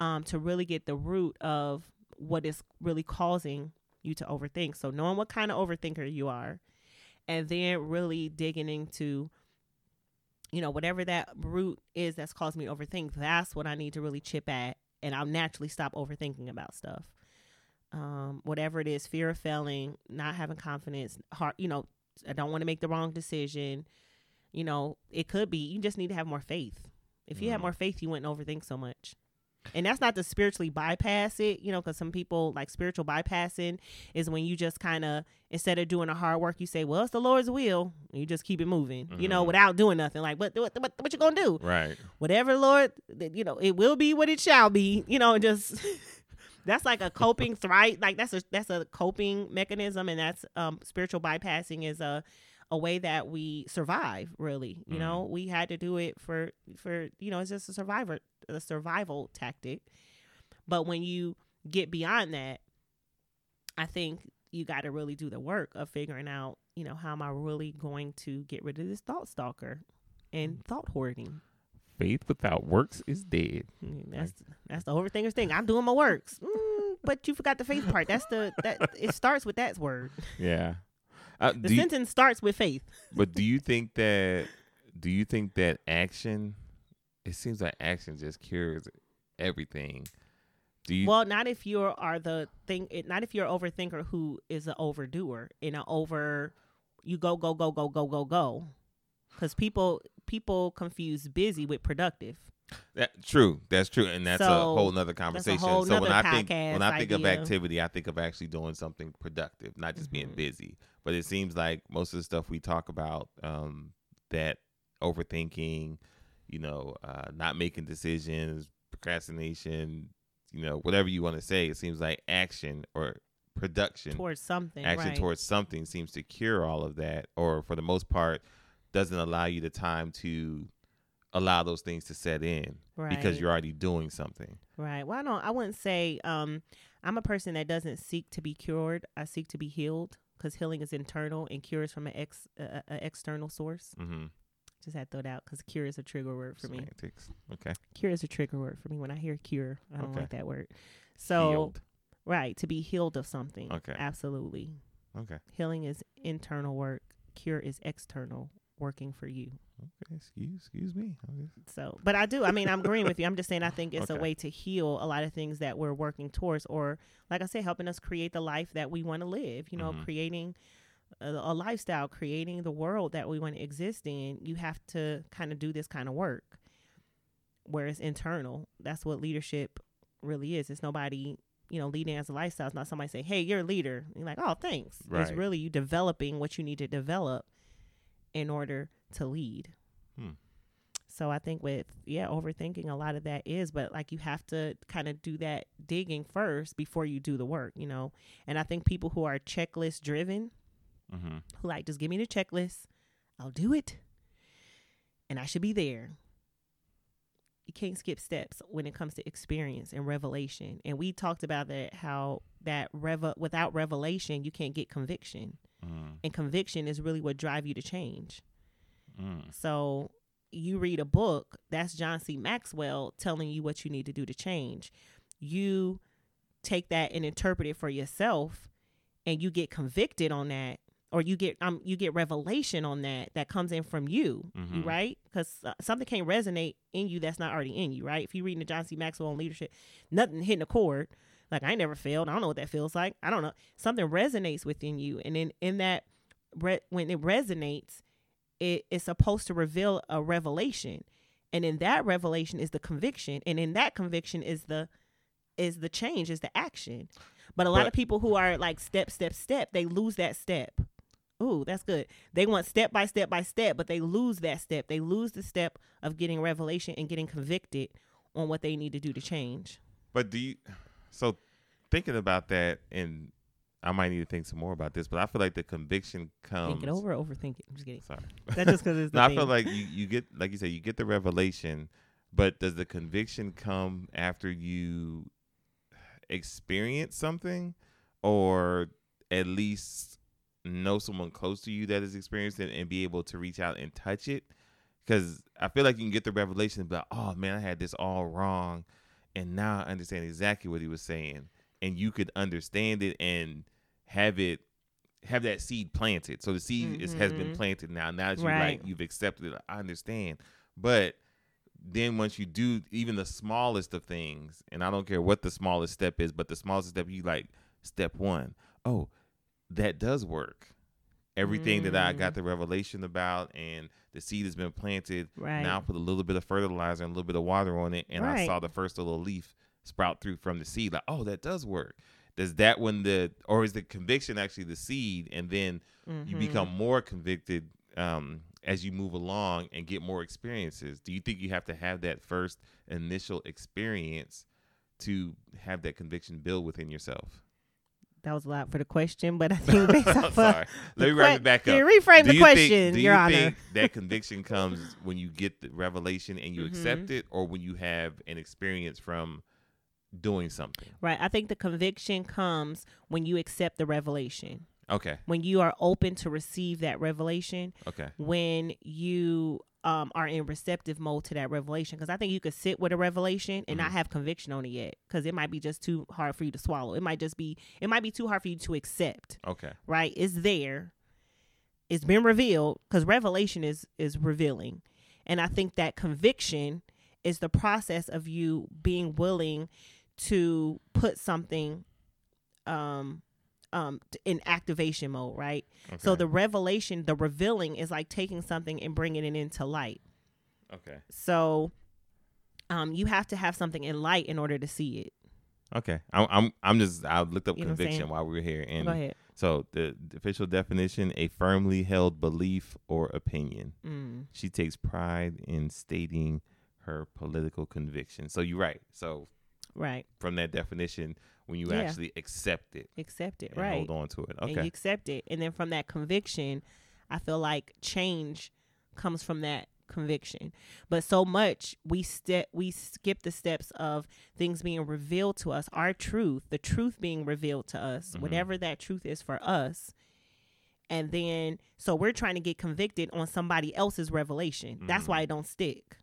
um, to really get the root of what is really causing you to overthink. So knowing what kind of overthinker you are and then really digging into you know whatever that root is that's causing me to overthink, that's what I need to really chip at and I'll naturally stop overthinking about stuff. Um whatever it is, fear of failing, not having confidence, heart, you know, I don't want to make the wrong decision. You know, it could be you just need to have more faith. If you had Mm. more faith, you wouldn't overthink so much. And that's not to spiritually bypass it, you know, because some people like spiritual bypassing is when you just kind of, instead of doing the hard work, you say, well, it's the Lord's will. And you just keep it moving, you know, Mhm. without doing nothing. Like, what, what, what, what you going to do? Right. Whatever, Lord, that, you know, it will be what it shall be, you know, just. That's like a coping thrive like that's a that's a coping mechanism and that's um spiritual bypassing is a a way that we survive really you Mhm. know we had to do it for for you know it's just a survivor a survival tactic. But when you get beyond that i think you got to really do the work of figuring out you know how am i really going to get rid of this thought stalker and thought hoarding? Faith without works is dead. Mm, that's that's the overthinker's thing. I'm doing my works. Mm, but you forgot the faith part. That's the that it starts with that word. Yeah. Uh, the do you- sentence starts with faith but do you think that do you think that action it seems like action just cures everything. Do you well not if you are the thing not if you're an overthinker who is an overdoer in an over you go go go go go go go because people people confuse busy with productive that, true. That's true. And that's a whole nother conversation. whole so when I think when I think of activity, I think of actually doing something productive, not just being Mhm. busy. But it seems like most of the stuff we talk about, um, that overthinking, you know, uh, not making decisions, procrastination, you know, whatever you want to say, it seems like action or production towards something action right. towards something seems to cure all of that or for the most part doesn't allow you the time to allow those things to set in because you're already doing something Right. Well, I don't. I wouldn't say. Um, I'm a person that doesn't seek to be cured. I seek to be healed because healing is internal and cure is from an ex uh, a external source. mm-hmm. Just had to throw it out because cure is a trigger word for me. okay Cure is a trigger word for me. When I hear cure, I don't Okay. like that word. So Healed. right to be healed of something. Okay. Absolutely. okay Healing is internal work. Cure is external working for you. Okay, excuse excuse me. Okay. So, but I do. I mean, I'm agreeing with you. I'm just saying I think it's a way to heal a lot of things that we're working towards, or like I said, helping us create the life that we want to live. You know, Mhm. creating a, a lifestyle, creating the world that we want to exist in. You have to kind of do this kind of work, where it's internal. That's what leadership really is. It's nobody. You know, leading as a lifestyle It's not somebody say, "Hey, you're a leader." You're like, "Oh, thanks." It's really you developing what you need to develop in order to lead. Hmm. So I think with yeah, overthinking a lot of that is, but like you have to kind of do that digging first before you do the work, you know. And I think people who are checklist driven, Mm-hmm. who like just give me the checklist, I'll do it, and I should be there. You can't skip steps when it comes to experience and revelation. And we talked about that how that rev without revelation you can't get conviction, Mm. and conviction is really what drive you to change. Mm. So you read a book, that's John C. Maxwell telling you what you need to do to change. You take that and interpret it for yourself and you get convicted on that or you get um you get revelation on that that comes in from you, Mhm. right? Cuz uh, something can't resonate in you that's not already in you, right? If you're reading the John C. Maxwell on leadership, nothing hitting a chord. Like I never failed. I don't know what that feels like. I don't know. Something resonates within you and then in that re- when it resonates, it is supposed to reveal a revelation. And in that revelation is the conviction. And in that conviction is the is the change is the action. But a lot But- of people who are like step step step they lose that step. Ooh that's good. They want step by step by step but they lose that step. They lose the step of getting revelation and getting convicted on what they need to do to change. But do you? So thinking about that, and I might need to think some more about this. But I feel like the conviction comes. think it over overthink it i'm just kidding Sorry. that's just because it's the No, I feel like you, you get like you said you get the revelation, but does the conviction come after you experience something, or at least know someone close to you that has experienced it and be able to reach out and touch it? Because I feel like you can get the revelation, but oh man, I had this all wrong, and now I understand exactly what he was saying, and you could understand it and have it have that seed planted. So the seed is, has been Mhm. planted now. Now that you Right. like you've accepted it, I understand. But then once you do even the smallest of things, and I don't care what the smallest step is, but the smallest step you like step one. Oh, that does work. Everything that I got Mm. the revelation about and the seed has been planted. Right. Now I put a little bit of fertilizer and a little bit of water on it, and I saw the first little leaf sprout through from the seed. Like, oh, that does work. Does that when the or is the conviction actually the seed, and then you Mhm. become more convicted um, as you move along and get more experiences? Do you think you have to have that first initial experience to have that conviction build within yourself? that was a lot for the question but i think based off of Sorry, let me wrap que- it back up. reframe the you question, think, do Your you Honor. think that conviction comes when you get the revelation and you Mhm. accept it, or when you have an experience from doing something? Right. I think the conviction comes when you accept the revelation, Okay, when you are open to receive that revelation, okay, when you um, are in receptive mode to that revelation. Because I think you could sit with a revelation and not Mhm. have conviction on it yet, because it might be just too hard for you to swallow. It might just be, it might be too hard for you to accept. okay, Right? It's there. It's been revealed because revelation is is revealing, and I think that conviction is the process of you being willing to put something um um in activation mode right so the revelation the revealing is like taking something and bringing it into light okay, so um you have to have something in light in order to see it okay. I'm, I'm, I'm just. I looked up You know conviction while we were here, and go ahead so the, the official definition: a firmly held belief or opinion. mm. She takes pride in stating her political conviction. So you're right. So right. from that definition, when you Yeah. actually accept it accept it. and right. hold on to it, and you okay, accept it. And then from that conviction i feel like change comes from that conviction. But so much we step we skip the steps of things being revealed to us. Our truth the truth being revealed to us Mhm. whatever that truth is for us. And then so we're trying to get convicted on somebody else's revelation. That's Mhm. why it don't stick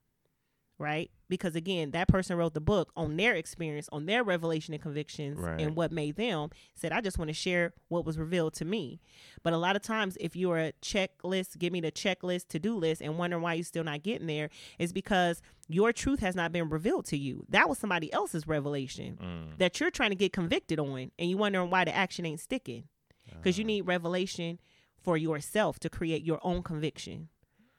right? Because again, that person wrote the book on their experience, on their revelation and convictions, Right. and what made them. Said, I just want to share what was revealed to me. But a lot of times, if you're a checklist, give me the checklist, to do list, and wondering why you're still not getting there, is because your truth has not been revealed to you. That was somebody else's revelation Mm. that you're trying to get convicted on, and you wondering why the action ain't sticking. Because Uh. you need revelation for yourself to create your own conviction.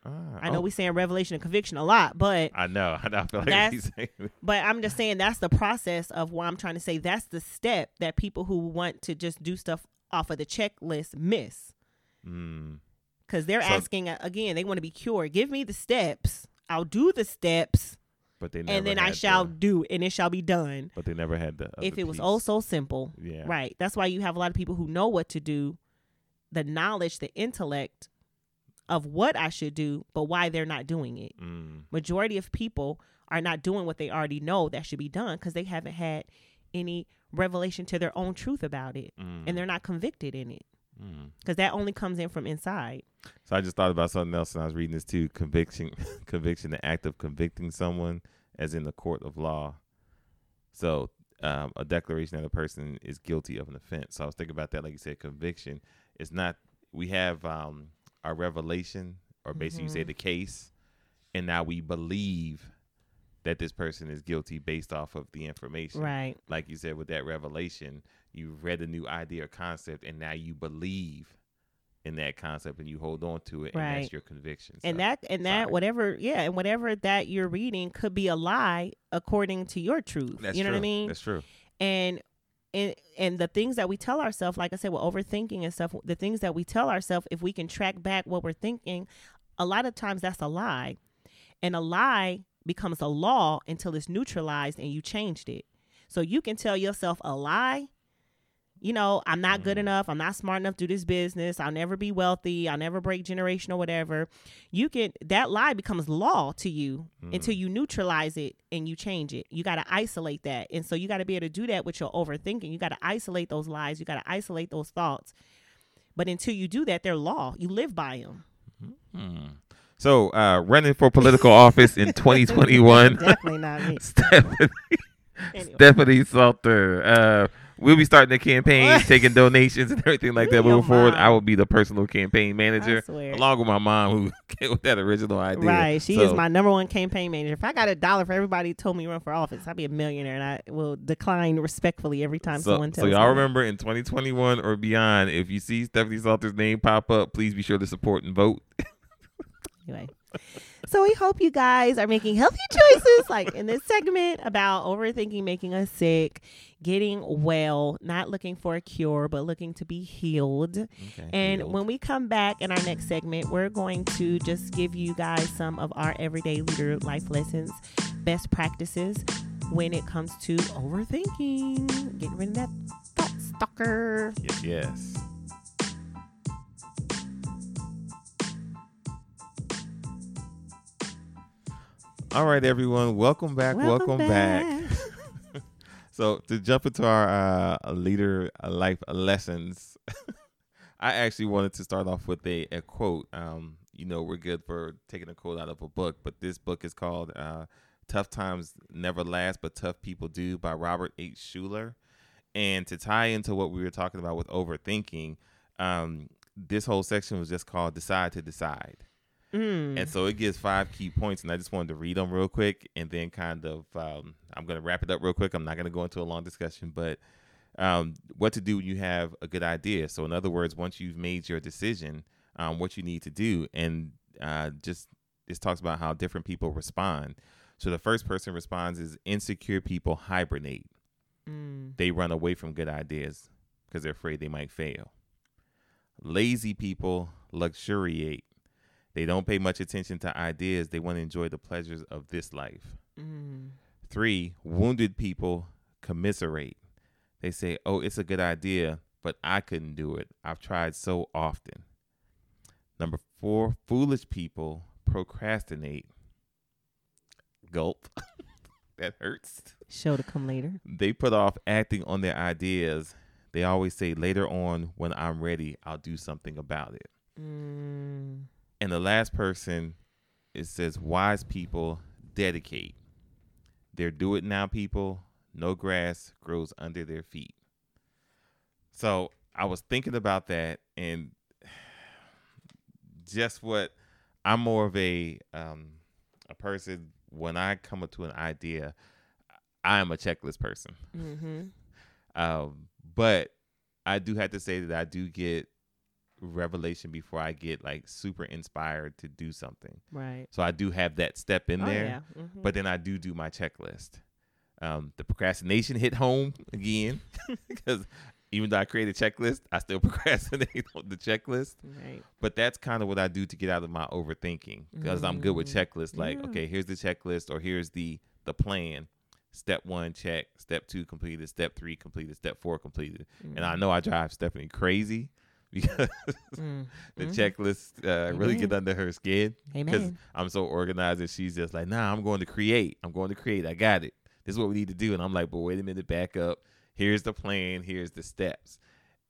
Ah, I know oh, we saying revelation and conviction a lot, but I know. I know. I feel like he's saying it. but I'm just saying that's the process of why I'm trying to say. That's the step that people who want to just do stuff off of the checklist miss Mm. because they're So- asking uh, again. They want to be cured. Give me the steps. I'll do the steps, But they never and then I shall The, do, and it shall be done. but they never had the. if it was piece. oh so simple, Yeah. right? That's why you have a lot of people who know what to do, the knowledge, the intellect of what I should do, but why they're not doing it. Mm. majority of people are not doing what they already know that should be done because they haven't had any revelation to their own truth about it Mm. and they're not convicted in it Mm. because that only comes in from inside So I just thought about something else, and I was reading this too. Conviction, conviction, the act of convicting someone, as in the court of law. So um, a declaration that a person is guilty of an offense. So I was thinking about that, like you said, conviction. It's not. We have um, our revelation, or basically you say Mhm. the case, and now we believe that this person is guilty based off of the information. right Like you said, with that revelation, you read a new idea or concept, and now you believe in that concept and you hold on to it, and that's your conviction. and that and that sorry. whatever yeah and whatever that you're reading could be a lie according to your truth that's you know true. what i mean That's true. and and and the things that we tell ourselves like i said we're overthinking and stuff the things that we tell ourselves if we can track back what we're thinking a lot of times that's a lie. And a lie becomes a law until it's neutralized and you changed it. So you can tell yourself a lie you know i'm not good Mhm. enough i'm not smart enough to do this business i'll never be wealthy i'll never break generation or whatever you can that lie becomes law to you until Mhm. you neutralize it and you change it you got to isolate that and so you got to be able to do that with your overthinking you got to isolate those lies you got to isolate those thoughts but until you do that they're law you live by them Hmm. So, uh, running for political office in 2021, definitely not me Stephanie, Anyway. Stephanie Salter. Uh, we'll be starting the campaign, taking donations and everything like that. Moving forward. I will be the personal campaign manager, along with my mom, who came with that original idea. Right, she is my number one campaign manager. If I got a dollar for everybody who told me run for office, I'd be a millionaire, and I will decline respectfully every time So, someone tells me. so y'all me. remember in 2021 or beyond, if you see Stephanie Salter's name pop up, please be sure to support and vote. Anyway. So we hope you guys are making healthy choices, like in this segment about overthinking making us sick, getting well, not looking for a cure, but looking to be healed. Okay. And healed. when we come back in our next segment, we're going to just give you guys some of our everyday leader life lessons, best practices when it comes to overthinking, getting rid of that thought stalker. yes, yes. All right, everyone. Welcome back. Welcome, back. So to jump into our uh, leader life lessons, I actually wanted to start off with a, a quote. Um, you know, we're good for taking a quote out of a book, but this book is called uh, "Tough Times Never Last, but Tough People Do" by Robert H. Schuller. And to tie into what we were talking about with overthinking, um, this whole section was just called "Decide to Decide." Mm. And so it gives five key points, and I just wanted to read them real quick, and then kind of um, I'm going to wrap it up real quick. I'm not going to go into a long discussion, but um, what to do when you have a good idea. So in other words, once you've made your decision, um, what you need to do, and uh, just this talks about how different people respond. So the first person responds is insecure people hibernate. Mm. They run away from good ideas because they're afraid they might fail. Lazy people luxuriate. They don't pay much attention to ideas. They want to enjoy the pleasures of this life. Mm. Three, wounded people commiserate. They say, Oh, it's a good idea, but I couldn't do it. I've tried so often. Number four, foolish people procrastinate. Gulp. that hurts. Show to come later. They put off acting on their ideas. They always say, Later on, when I'm ready, I'll do something about it. Mm. And the last person, it says, wise people dedicate. They're do it now people. No grass grows under their feet. So I was thinking about that and just what I'm more of a um, a person when I come up to an idea, I am a checklist person. Mm-hmm. Um, but I do have to say that I do get revelation before I get like super inspired to do something. Right. So I do have that step in Oh, there, yeah. Mhm. but then I do do my checklist. Um, the procrastination hit home again because even though I create a checklist, I still procrastinate on the checklist. right. But that's kind of what I do to get out of my overthinking because I'm good with Mm. checklists. Like, Yeah. okay, here's the checklist or here's the the plan. Step one, check. Step two, completed. Step three, completed. Step four, completed. And I know I drive Stephanie crazy because Mm. the Mhm. checklist uh, really get under her skin because I'm so organized and she's just like, nah, I'm going to create. I'm going to create. I got it. This is what we need to do. And I'm like, but wait a minute, back up. Here's the plan. Here's the steps.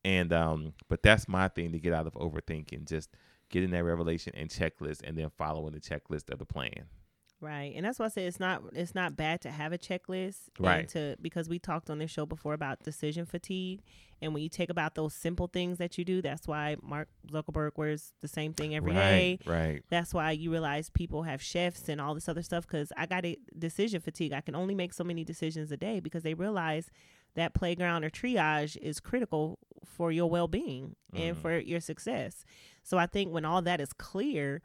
And um, but that's my thing to get out of overthinking. Just getting that revelation and checklist, and then following the checklist of the plan. Right. And that's why I say it's not it's not bad to have a checklist. and Right. to because we talked on this show before about decision fatigue. And when you take about those simple things that you do, that's why Mark Zuckerberg wears the same thing every day. right, right. That's why you realize people have chefs and all this other stuff because I got a decision fatigue. I can only make so many decisions a day because they realize that playground or triage is critical for your well being and Mhm. for your success. So I think when all that is clear,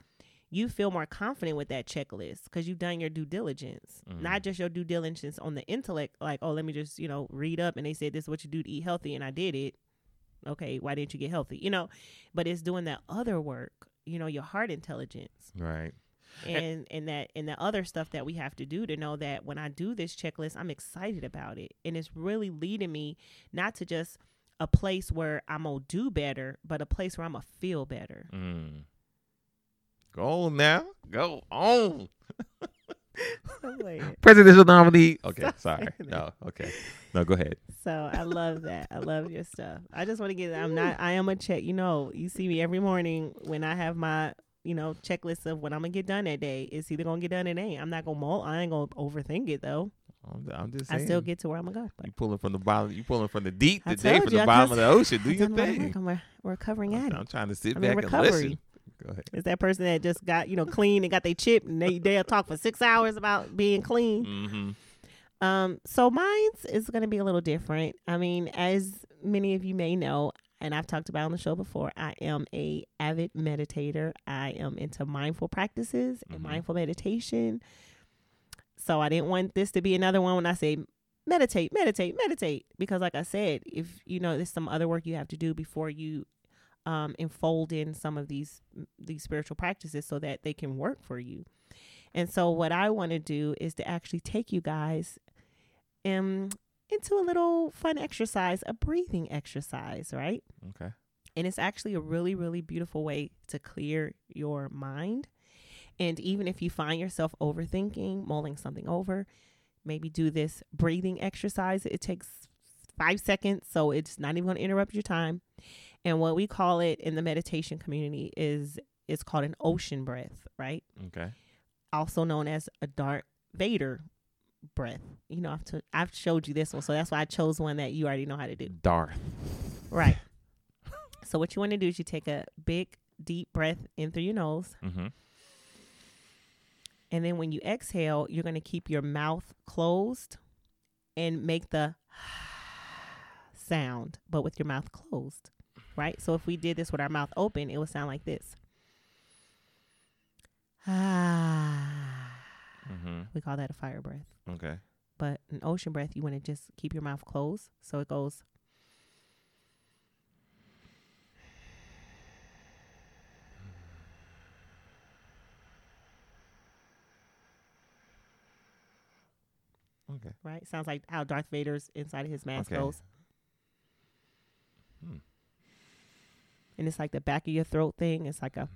you feel more confident with that checklist because you've done your due diligence, Mhm. not just your due diligence on the intellect, like, oh, let me just, you know, read up and they said this is what you do to eat healthy and I did it. Okay, why didn't you get healthy? You know, but it's doing that other work, you know, your heart intelligence Right. and and that and the other stuff that we have to do to know that when I do this checklist, I'm excited about it, and it's really leading me not to just a place where I'm gonna do better, but a place where I'm gonna feel better. Mm. Go on now. Go on. Presidential nominee. Okay, sorry. No, okay. No, go ahead. So I love that. I love your stuff. I just want to get. I'm not. I am a check. You know, you see me every morning when I have my you know checklist of what I'm gonna get done that day. It's either gonna get done or it ain't. I'm not gonna mull. I ain't gonna overthink it though. I'm, I'm just I still get to where I'm gonna go. But You pulling from the bottom. You pulling from the deep I today, told from you, the I bottom just- of the ocean. Do I your done my thing. I'm a recovering I'm, addict. I'm trying to sit I'm back and recovery. listen. Go ahead. It's that person that just got you know clean and got their chip and they they'll talk for six hours about being clean. Mm-hmm. Um, so mine's is going to be a little different. I mean, as many of you may know, and I've talked about on the show before, I am a avid meditator. I am into mindful practices and Mhm. mindful meditation. So I didn't want this to be another one when I say meditate, meditate, meditate, because like I said, if you know there's some other work you have to do before you um, enfold in some of these these spiritual practices so that they can work for you. And so what I want to do is to actually take you guys um into a little fun exercise, a breathing exercise, right? Okay. And it's actually a really, really beautiful way to clear your mind. And even if you find yourself overthinking, mulling something over, maybe do this breathing exercise. It takes five seconds, so it's not even going to interrupt your time. And what we call it in the meditation community is it's called an ocean breath, right? Okay. Also known as a Darth Vader breath. You know, I've t- I've showed you this one, so that's why I chose one that you already know how to do. Darth. Right. so what you want to do is you take a big deep breath in through your nose, Mm-hmm. and then when you exhale, you're going to keep your mouth closed and make the sound, but with your mouth closed. Right? So if we did this with our mouth open, it would sound like this. Ah. Mm-hmm. We call that a fire breath. Okay. But an ocean breath, you want to just keep your mouth closed. So it goes. Okay. right? Sounds like how Darth Vader's inside of his mask Okay. goes. Hmm. And it's like the back of your throat thing. It's like a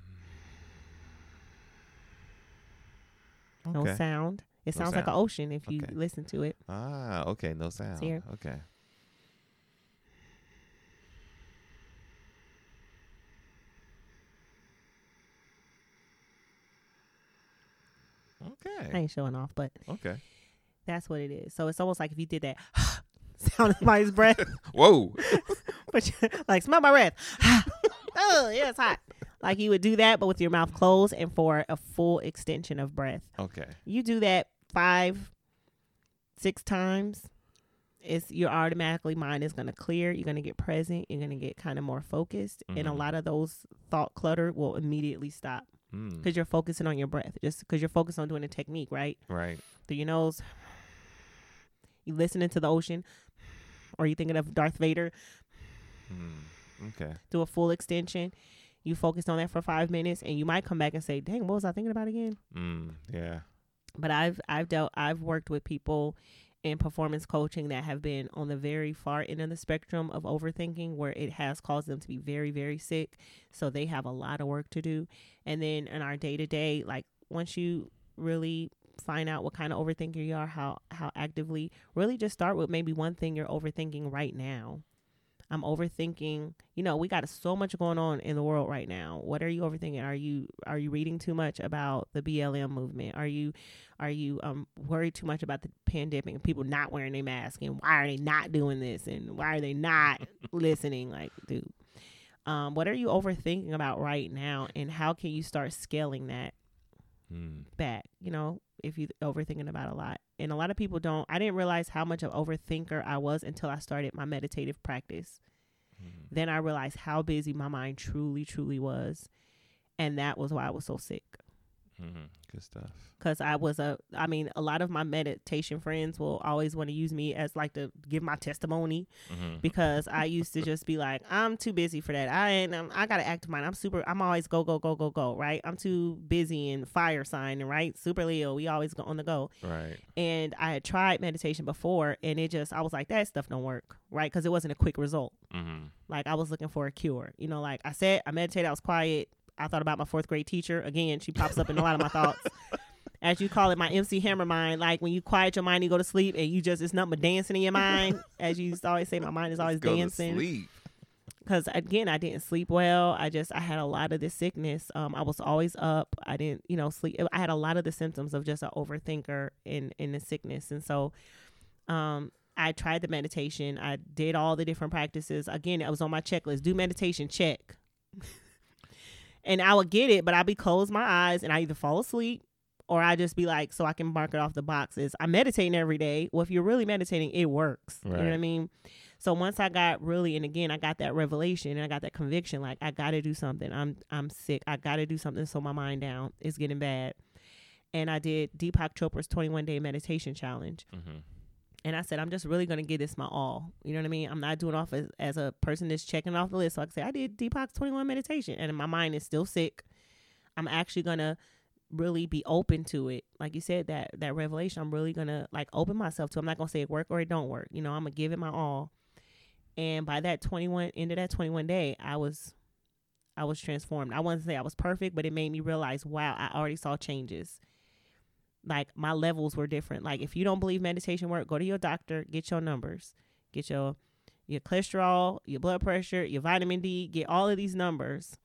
no sound. It No sounds like an ocean if you Okay. listen to it. Ah, okay. No sound. here. Okay. I ain't showing off, but Okay. that's what it is. So it's almost like if you did that sound of somebody's breath, Whoa. but like smell my breath. Oh, yeah, it's hot. Like you would do that, but with your mouth closed and for a full extension of breath. Okay. You do that five, six times. It's your automatically mind is gonna clear. You're gonna get present. You're gonna get kind of more focused, and a Mhm. lot of those thought clutter will immediately stop Mm. because you're focusing on your breath. Just because you're focused on doing the technique, right? Right. through your nose. You listening to the ocean, or you thinking of Darth Vader. Mm. Okay. Do a full extension. You focused on that for five minutes, and you might come back and say, "Dang, what was I thinking about again?" Mm. Yeah. But I've I've dealt I've worked with people in performance coaching that have been on the very far end of the spectrum of overthinking where it has caused them to be very very sick so they have a lot of work to do and then in our day to day like once you really find out what kind of overthinker you are how how actively really just start with maybe one thing you're overthinking right now i'm overthinking you know we got so much going on in the world right now. What are you overthinking? Are you are you reading too much about the blm movement? Are you are you um worried too much about the pandemic and people not wearing their mask? And why are they not doing this? And why are they not listening? Like dude um what are you overthinking about right now? And how can you start scaling that Mm. back you know if you overthinking about a lot and a lot of people don't i didn't realize how much of overthinker i was until i started my meditative practice Mm. then i realized how busy my mind truly truly was and that was why i was so sick Mm. Good stuff. because I was a, I mean, a lot of my meditation friends will always want to use me as like to give my testimony Mm-hmm. because I used to just be like, I'm too busy for that. I ain't, I'm, I got to act mine. I'm super, I'm always go, go, go, go, go, right? I'm too busy and fire sign, right? Super Leo, we always go on the go. Right. And I had tried meditation before and it just, I was like, that stuff don't work, right? Because it wasn't a quick result. Mm-hmm. Like I was looking for a cure. You know, like I said, I meditated, I was quiet. I thought about my fourth grade teacher. Again, she pops up in a lot of my thoughts. As you call it, my MC Hammer mind. Like when you quiet your mind, you go to sleep, and you just it's nothing but dancing in your mind. As you used to always say, my mind is always Go to dancing. sleep. Because again, I didn't sleep well. I just I had a lot of this sickness. Um, I was always up. I didn't, you know, sleep. I had a lot of the symptoms of just an overthinker in in the sickness, and so, um, I tried the meditation. I did all the different practices. Again, it was on my checklist. Do meditation, check. and I would get it, but I'd be close my eyes and I either fall asleep or I just be like, so I can mark it off the boxes. I'm meditating every day. Well, if you're really meditating, it works. You know what I mean? So once I got really, and again, I got that revelation and I got that conviction, like I got to do something. I'm I'm sick. I got to do something. So my mind down. It's getting bad. And I did Deepak Chopra's 21 day meditation challenge. Mm-hmm. And I said, I'm just really going to give this my all. You know what I mean? I'm not doing off as, as a person that's checking off the list. So I say, I did Deepak's 21 meditation and my mind is still sick. I'm actually going to really be open to it. Like you said, that, that revelation, I'm really going to like open myself to. I'm not going to say it work or it don't work. You know, I'm going to give it my all. And by that 21, end of that 21 day, I was, I was transformed. I wouldn't say I was perfect, but it made me realize, wow, I already saw changes like my levels were different. Like if you don't believe meditation work, go to your doctor, get your numbers, get your your cholesterol, your blood pressure, your vitamin D, get all of these numbers.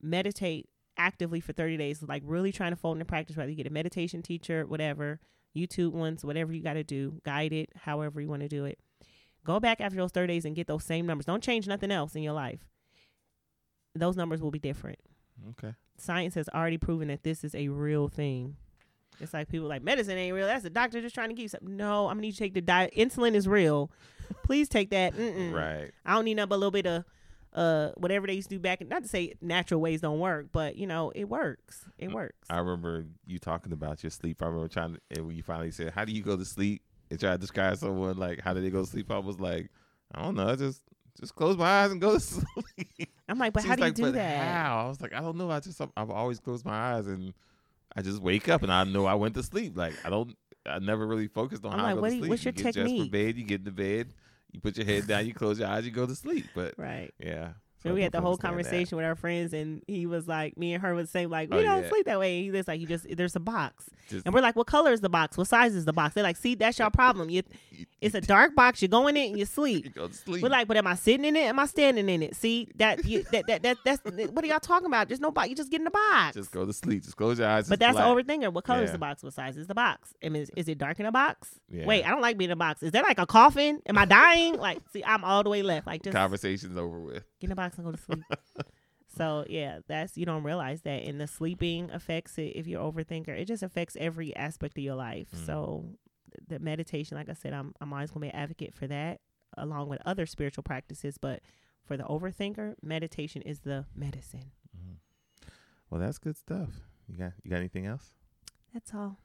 Meditate actively for 30 days, like really trying to fold into practice, whether you get a meditation teacher, whatever, YouTube ones, whatever you got to do, guide it, however you want to do it. Go back after those 30 days and get those same numbers. Don't change nothing else in your life. Those numbers will be different. Okay. Science has already proven that this is a real thing. It's like people like medicine ain't real. That's the doctor just trying to give you something. No, I'm gonna need you to take the diet. Insulin is real. Please take that. Mm-mm. Right. I don't need nothing but a little bit of uh whatever they used to do back. Not to say natural ways don't work, but you know it works. It works. I remember you talking about your sleep. I remember trying to, and when you finally said, "How do you go to sleep?" and try to describe someone like, "How did they go to sleep?" I was like, "I don't know. I just just close my eyes and go to sleep." I'm like, but She how do you do "But that? How? I was like, I don't know. I just I've always closed my eyes and I just wake up and I know I went to sleep. Like I don't. I never really focused on I'm how like, I go what to you- sleep. what's your you get technique? for bed. You get into bed. You put your head down. You close your eyes. You go to sleep. But Right. yeah, And we had the whole understand that. conversation with our friends, and he was like, me and her was saying like, oh, we Oh, don't yeah. sleep that way. He was like, you just there's a box, Just- and we're like, what color is the box? What size is the box? They're like, see, that's your problem. You, it's a dark box. You go in it and you sleep. You go to sleep. We're like, but am I sitting in it? Am I standing in it? See that you that that, that that's what are y'all talking about? There's no box. You just get in the box. just go to sleep. Just close your eyes. but that's black. the overthinker. What color is the box? What size is the box? I mean, is, is it dark in a box? Yeah. Wait, I don't like being in a box. Is that like a coffin? Am I dying? like, see, I'm all the way left. Like, just Conversation's over with. get in the box and go to sleep. so yeah, that's you don't realize that, and the sleeping affects it. If you're overthinker, it just affects every aspect of your life. Mm. So the meditation, like I said, I'm I'm always gonna be an advocate for that, along with other spiritual practices. But for the overthinker, meditation is the medicine. Well, that's good stuff. You got you got anything else? That's all.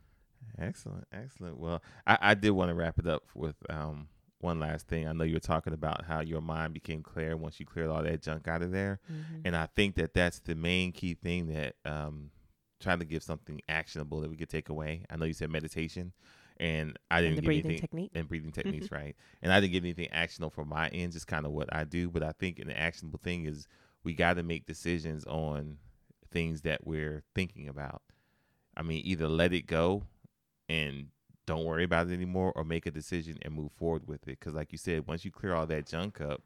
Excellent, excellent. Well, I, I did want to wrap it up with um one last thing. I know you were talking about how your mind became clear once you cleared all that junk out of there, Mhm. and I think that that's the main key thing that um trying to give something actionable that we could take away. I know you said meditation, and I didn't the give anything technique. and breathing techniques, right? And I didn't get anything actionable from my end, just kind of what I do. But I think an actionable thing is we got to make decisions on things that we're thinking about. I mean, either let it go and don't worry about it anymore, or make a decision and move forward with it. Because, like you said, once you clear all that junk up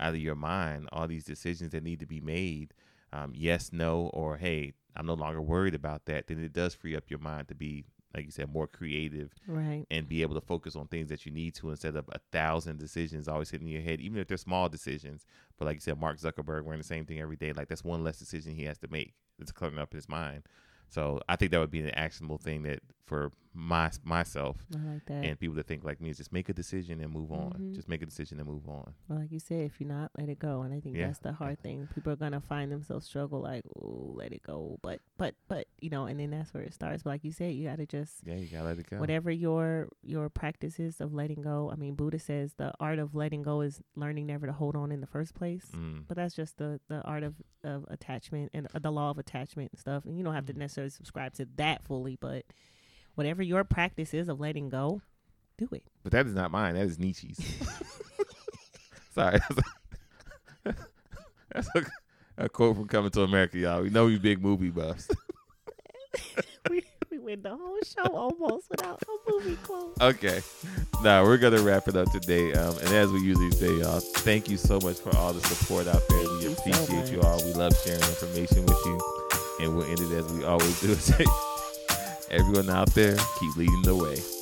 out of your mind, all these decisions that need to be made, um, yes, no, or hey, I'm no longer worried about that, then it does free up your mind to be, like you said, more creative Right. and be able to focus on things that you need to instead of a thousand decisions always hitting your head, even if they're small decisions. But like you said, Mark Zuckerberg wearing the same thing every day, like that's one less decision he has to make. It's cluttering up his mind. So I think that would be an actionable thing that for my myself I like that. and people that think like me is just make a decision and move on. Mhm. Just make a decision and move on. Well, like you said, if you're not, let it go. And I think Yeah. that's the hard thing. People are gonna find themselves struggle like, oh, let it go. But, but, but, you know, and then that's where it starts. But like you said, you got to just Yeah, you gotta let it go. whatever your your practices of letting go. I mean, Buddha says the art of letting go is learning never to hold on in the first place. Mm. But that's just the the art of of attachment and uh, the law of attachment and stuff. And you don't have to necessarily subscribe to that fully, but whatever your practice is of letting go, do it. But that is not mine. That is Nietzsche's. Sorry. That's a, a quote from Coming to America, y'all. We know we big movie buffs. we we went the whole show almost without a movie quote. Okay. Now we're gonna wrap it up today. Um, and as we usually say, y'all, thank you so much for all the support out there. Thank We you so appreciate you all. We love sharing information with you. And we'll end it as we always do. Everyone out there, keep leading the way.